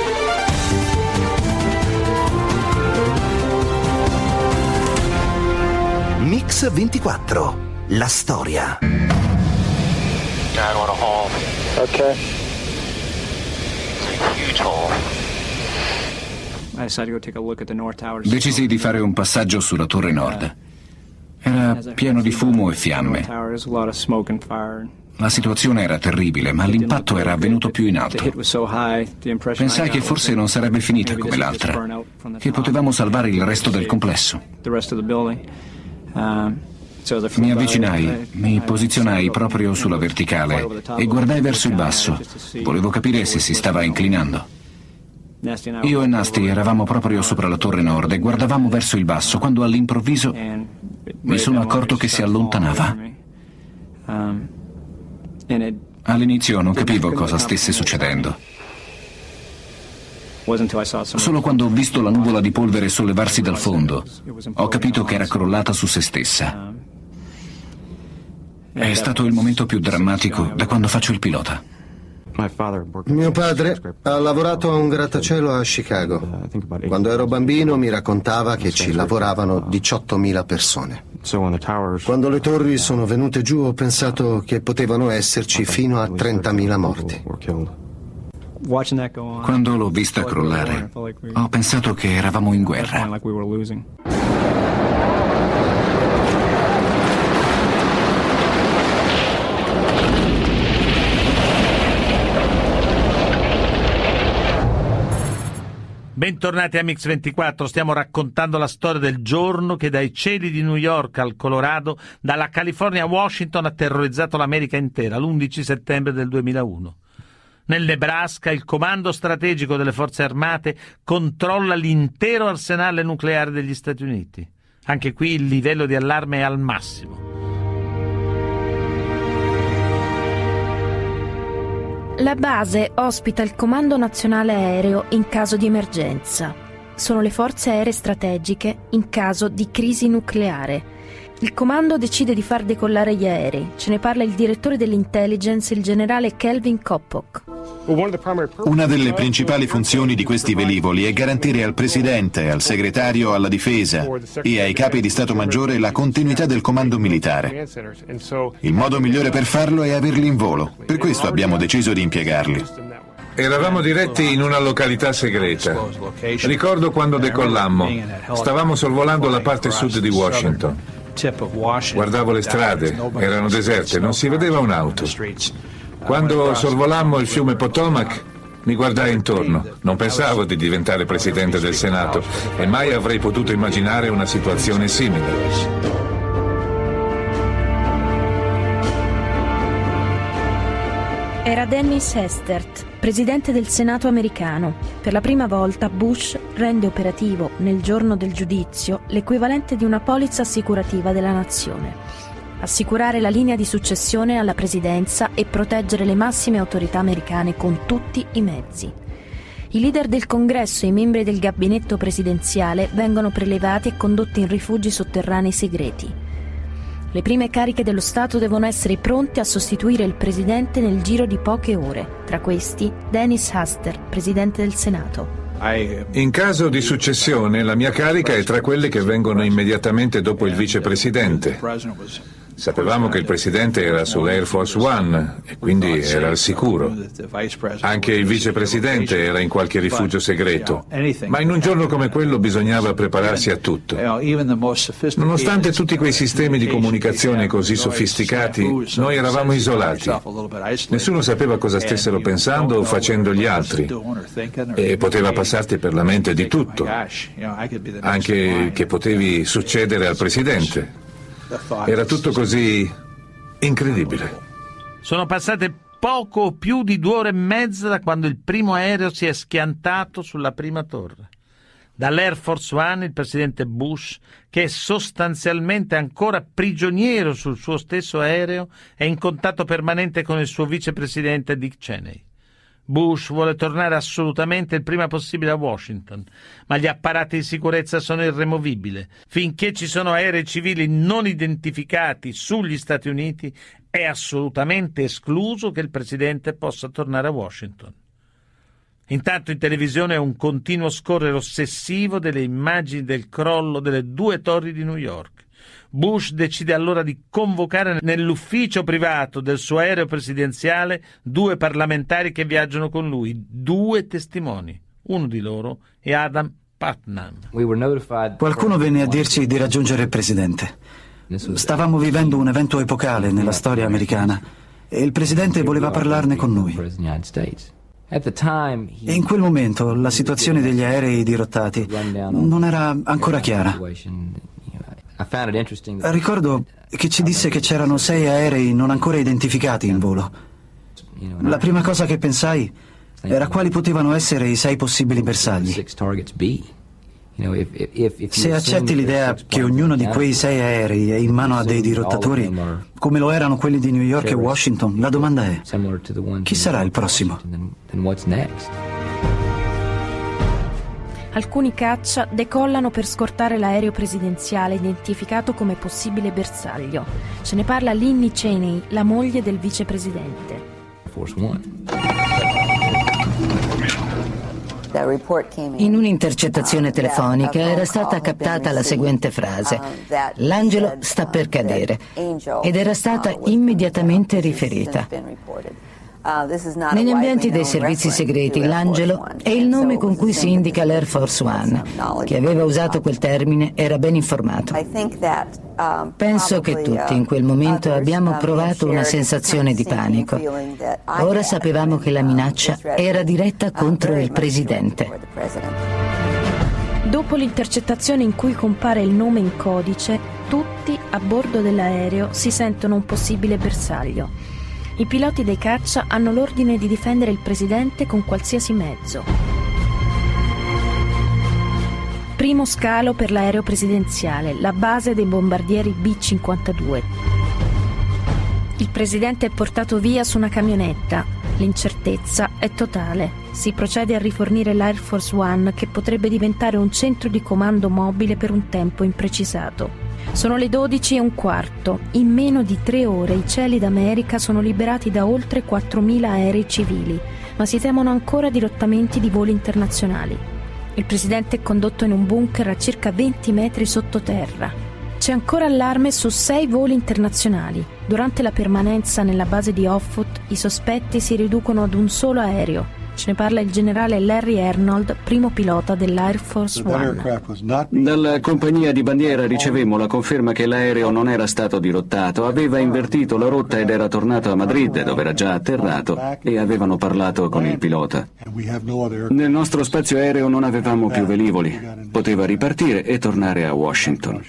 Mix 24. La storia. Ok. Decisi di fare un passaggio sulla torre nord. Era pieno di fumo e fiamme. La situazione era terribile, ma l'impatto era avvenuto più in alto. Pensai che forse non sarebbe finita come l'altra, che potevamo salvare il resto del complesso. Mi avvicinai, mi posizionai proprio sulla verticale e guardai verso il basso. Volevo capire se si stava inclinando. Io e Nasty eravamo proprio sopra la torre nord e guardavamo verso il basso quando all'improvviso mi sono accorto che si allontanava. All'inizio non capivo cosa stesse succedendo. Solo quando ho visto la nuvola di polvere sollevarsi dal fondo, ho capito che era crollata su se stessa. È stato il momento più drammatico da quando faccio il pilota. Mio padre ha lavorato a un grattacielo a Chicago. Quando ero bambino mi raccontava che ci lavoravano 18.000 persone. Quando le torri sono venute giù ho pensato che potevano esserci fino a 30.000 morti. Quando l'ho vista crollare, ho pensato che eravamo in guerra. Bentornati a Mix24, stiamo raccontando la storia del giorno che dai cieli di New York al Colorado, dalla California a Washington ha terrorizzato l'America intera l'11 settembre del 2001. Nel Nebraska il comando strategico delle forze armate controlla l'intero arsenale nucleare degli Stati Uniti. Anche qui il livello di allarme è al massimo. La base ospita il Comando Nazionale Aereo in caso di emergenza. Sono le forze aeree strategiche in caso di crisi nucleare. Il comando decide di far decollare gli aerei. Ce ne parla il direttore dell'intelligence, il generale Kelvin Koppock. Una delle principali funzioni di questi velivoli è garantire al Presidente, al Segretario alla Difesa e ai capi di Stato Maggiore la continuità del comando militare. Il modo migliore per farlo è averli in volo, per questo abbiamo deciso di impiegarli. Eravamo diretti in una località segreta. Ricordo quando decollammo. Stavamo sorvolando la parte sud di Washington. Guardavo le strade, erano deserte, non si vedeva un'auto. Quando sorvolammo il fiume Potomac, mi guardai intorno. Non pensavo di diventare presidente del Senato e mai avrei potuto immaginare una situazione simile. Era Dennis Hestert, presidente del Senato americano. Per la prima volta Bush rende operativo, nel giorno del giudizio, l'equivalente di una polizza assicurativa della nazione. Assicurare la linea di successione alla presidenza e proteggere le massime autorità americane con tutti i mezzi. I leader del congresso e i membri del gabinetto presidenziale vengono prelevati e condotti in rifugi sotterranei segreti. Le prime cariche dello Stato devono essere pronte a sostituire il Presidente nel giro di poche ore. Tra questi, Dennis Haster, Presidente del Senato. In caso di successione, la mia carica è tra quelle che vengono immediatamente dopo il vicepresidente. Sapevamo che il presidente era sull'Air Force One e quindi era al sicuro. Anche il vicepresidente era in qualche rifugio segreto. Ma in un giorno come quello bisognava prepararsi a tutto. Nonostante tutti quei sistemi di comunicazione così sofisticati, noi eravamo isolati. Nessuno sapeva cosa stessero pensando o facendo gli altri. E poteva passarti per la mente di tutto. Anche che potevi succedere al presidente. Era tutto così incredibile. Sono passate poco più di due ore e mezza da quando il primo aereo si è schiantato sulla prima torre. Dall'Air Force One il presidente Bush, che è sostanzialmente ancora prigioniero sul suo stesso aereo, è in contatto permanente con il suo vicepresidente Dick Cheney. Bush vuole tornare assolutamente il prima possibile a Washington, ma gli apparati di sicurezza sono irremovibili. Finché ci sono aerei civili non identificati sugli Stati Uniti, è assolutamente escluso che il presidente possa tornare a Washington. Intanto in televisione è un continuo scorrere ossessivo delle immagini del crollo delle due torri di New York. Bush decide allora di convocare nell'ufficio privato del suo aereo presidenziale due parlamentari che viaggiano con lui, due testimoni. Uno di loro è Adam Putnam. Qualcuno venne a dirci di raggiungere il presidente. Stavamo vivendo un evento epocale nella storia americana e il presidente voleva parlarne con noi. E in quel momento la situazione degli aerei dirottati non era ancora chiara. Ricordo che ci disse che c'erano sei aerei non ancora identificati in volo. La prima cosa che pensai era quali potevano essere i sei possibili bersagli. Se accetti l'idea che ognuno di quei sei aerei è in mano a dei dirottatori, come lo erano quelli di New York e Washington, la domanda è chi sarà il prossimo? alcuni caccia decollano per scortare l'aereo presidenziale identificato come possibile bersaglio. Ce ne parla Linny Cheney, la moglie del vicepresidente. Force One. In un'intercettazione telefonica era stata captata la seguente frase, l'angelo sta per cadere, ed era stata immediatamente riferita. Negli ambienti dei servizi segreti l'angelo è il nome con cui si indica l'Air Force One. Chi aveva usato quel termine era ben informato. Penso che tutti in quel momento abbiamo provato una sensazione di panico. Ora sapevamo che la minaccia era diretta contro il Presidente. Dopo l'intercettazione in cui compare il nome in codice, tutti a bordo dell'aereo si sentono un possibile bersaglio. I piloti dei caccia hanno l'ordine di difendere il presidente con qualsiasi mezzo. Primo scalo per l'aereo presidenziale, la base dei bombardieri B-52. Il presidente è portato via su una camionetta. L'incertezza è totale. Si procede a rifornire l'Air Force One che potrebbe diventare un centro di comando mobile per un tempo imprecisato. Sono le 12 e un quarto. In meno di tre ore i cieli d'America sono liberati da oltre 4.000 aerei civili, ma si temono ancora dirottamenti di voli internazionali. Il presidente è condotto in un bunker a circa 20 metri sottoterra. C'è ancora allarme su sei voli internazionali. Durante la permanenza nella base di Offutt i sospetti si riducono ad un solo aereo, Ce ne parla il generale Larry Arnold, primo pilota dell'Air Force One. Dalla compagnia di bandiera ricevemmo la conferma che l'aereo non era stato dirottato, aveva invertito la rotta ed era tornato a Madrid, dove era già atterrato, e avevano parlato con il pilota. Nel nostro spazio aereo non avevamo più velivoli, poteva ripartire e tornare a Washington.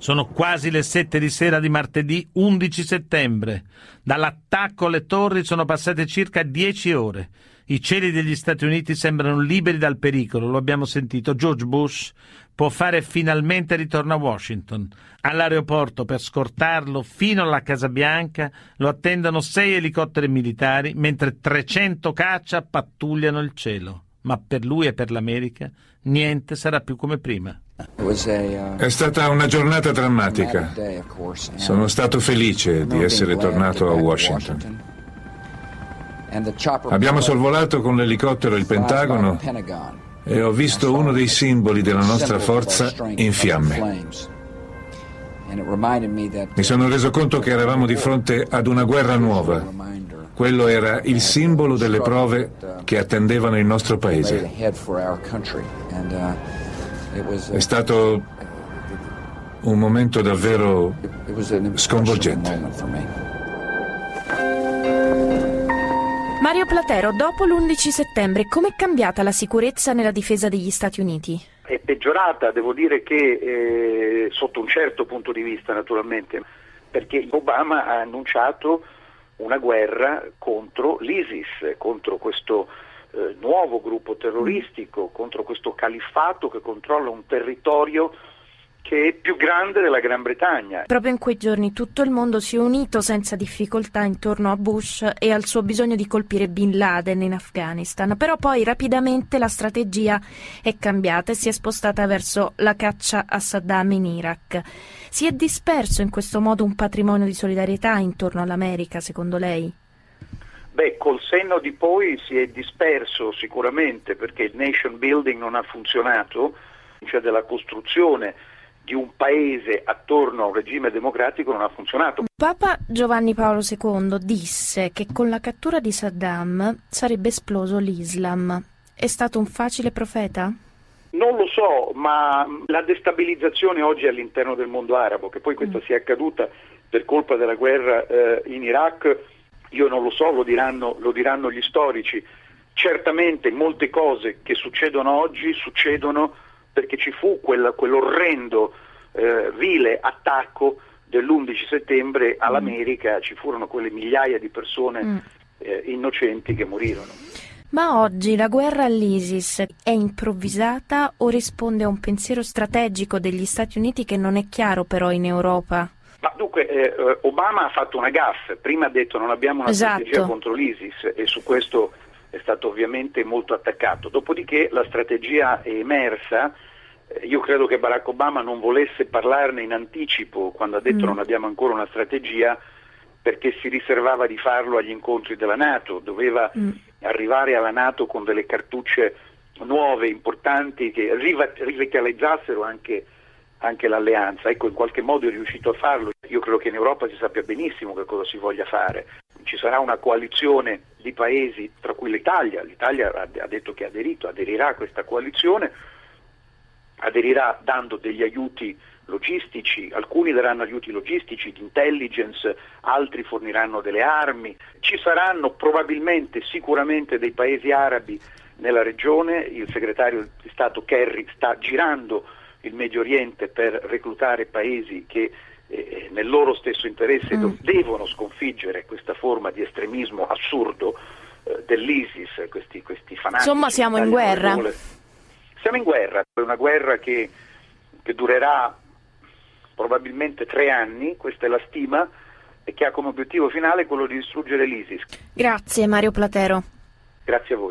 Sono quasi le sette di sera di martedì 11 settembre. Dall'attacco alle torri sono passate circa dieci ore. I cieli degli Stati Uniti sembrano liberi dal pericolo, lo abbiamo sentito. George Bush può fare finalmente ritorno a Washington. All'aeroporto per scortarlo fino alla Casa Bianca lo attendono sei elicotteri militari, mentre 300 caccia pattugliano il cielo. Ma per lui e per l'America niente sarà più come prima. È stata una giornata drammatica. Sono stato felice di essere tornato a Washington. Abbiamo sorvolato con l'elicottero il Pentagono e ho visto uno dei simboli della nostra forza in fiamme. Mi sono reso conto che eravamo di fronte ad una guerra nuova. Quello era il simbolo delle prove che attendevano il nostro paese. È stato un momento davvero sconvolgente. Mario Platero, dopo l'11 settembre, com'è cambiata la sicurezza nella difesa degli Stati Uniti? È peggiorata, devo dire che eh, sotto un certo punto di vista naturalmente, perché Obama ha annunciato una guerra contro l'ISIS, contro questo eh, nuovo gruppo terroristico, contro questo califfato che controlla un territorio che è più grande della Gran Bretagna. Proprio in quei giorni tutto il mondo si è unito senza difficoltà intorno a Bush e al suo bisogno di colpire Bin Laden in Afghanistan, però poi rapidamente la strategia è cambiata e si è spostata verso la caccia a Saddam in Iraq. Si è disperso in questo modo un patrimonio di solidarietà intorno all'America, secondo lei? Beh, col senno di poi si è disperso sicuramente perché il nation building non ha funzionato, cioè della costruzione di un paese attorno a un regime democratico non ha funzionato. Papa Giovanni Paolo II disse che con la cattura di Saddam sarebbe esploso l'Islam. È stato un facile profeta? Non lo so, ma la destabilizzazione oggi all'interno del mondo arabo, che poi questa mm. sia accaduta per colpa della guerra eh, in Iraq, io non lo so, lo diranno, lo diranno gli storici. Certamente molte cose che succedono oggi succedono perché ci fu quel, quell'orrendo, eh, vile attacco dell'11 settembre all'America, mm. ci furono quelle migliaia di persone mm. eh, innocenti che morirono. Ma oggi la guerra all'ISIS è improvvisata o risponde a un pensiero strategico degli Stati Uniti che non è chiaro però in Europa? Ma dunque, eh, Obama ha fatto una gaffa, prima ha detto non abbiamo una esatto. strategia contro l'ISIS e su questo è stato ovviamente molto attaccato. Dopodiché la strategia è emersa, eh, io credo che Barack Obama non volesse parlarne in anticipo quando ha detto mm. non abbiamo ancora una strategia perché si riservava di farlo agli incontri della Nato, doveva mm. arrivare alla Nato con delle cartucce nuove, importanti, che rivitalizzassero anche, anche l'alleanza. Ecco, in qualche modo è riuscito a farlo. Io credo che in Europa si sappia benissimo che cosa si voglia fare. Ci sarà una coalizione di paesi, tra cui l'Italia. L'Italia ha detto che ha aderito, aderirà a questa coalizione, aderirà dando degli aiuti logistici, alcuni daranno aiuti logistici, di intelligence, altri forniranno delle armi. Ci saranno probabilmente, sicuramente dei paesi arabi nella regione, il segretario di Stato Kerry sta girando il Medio Oriente per reclutare paesi che eh, nel loro stesso interesse mm. devono sconfiggere questa forma di estremismo assurdo eh, dell'ISIS, questi, questi fanatici. Insomma siamo in guerra. Siamo in guerra, è una guerra che, che durerà probabilmente tre anni, questa è la stima, e che ha come obiettivo finale quello di distruggere l'ISIS. Grazie Mario Platero. Grazie a voi.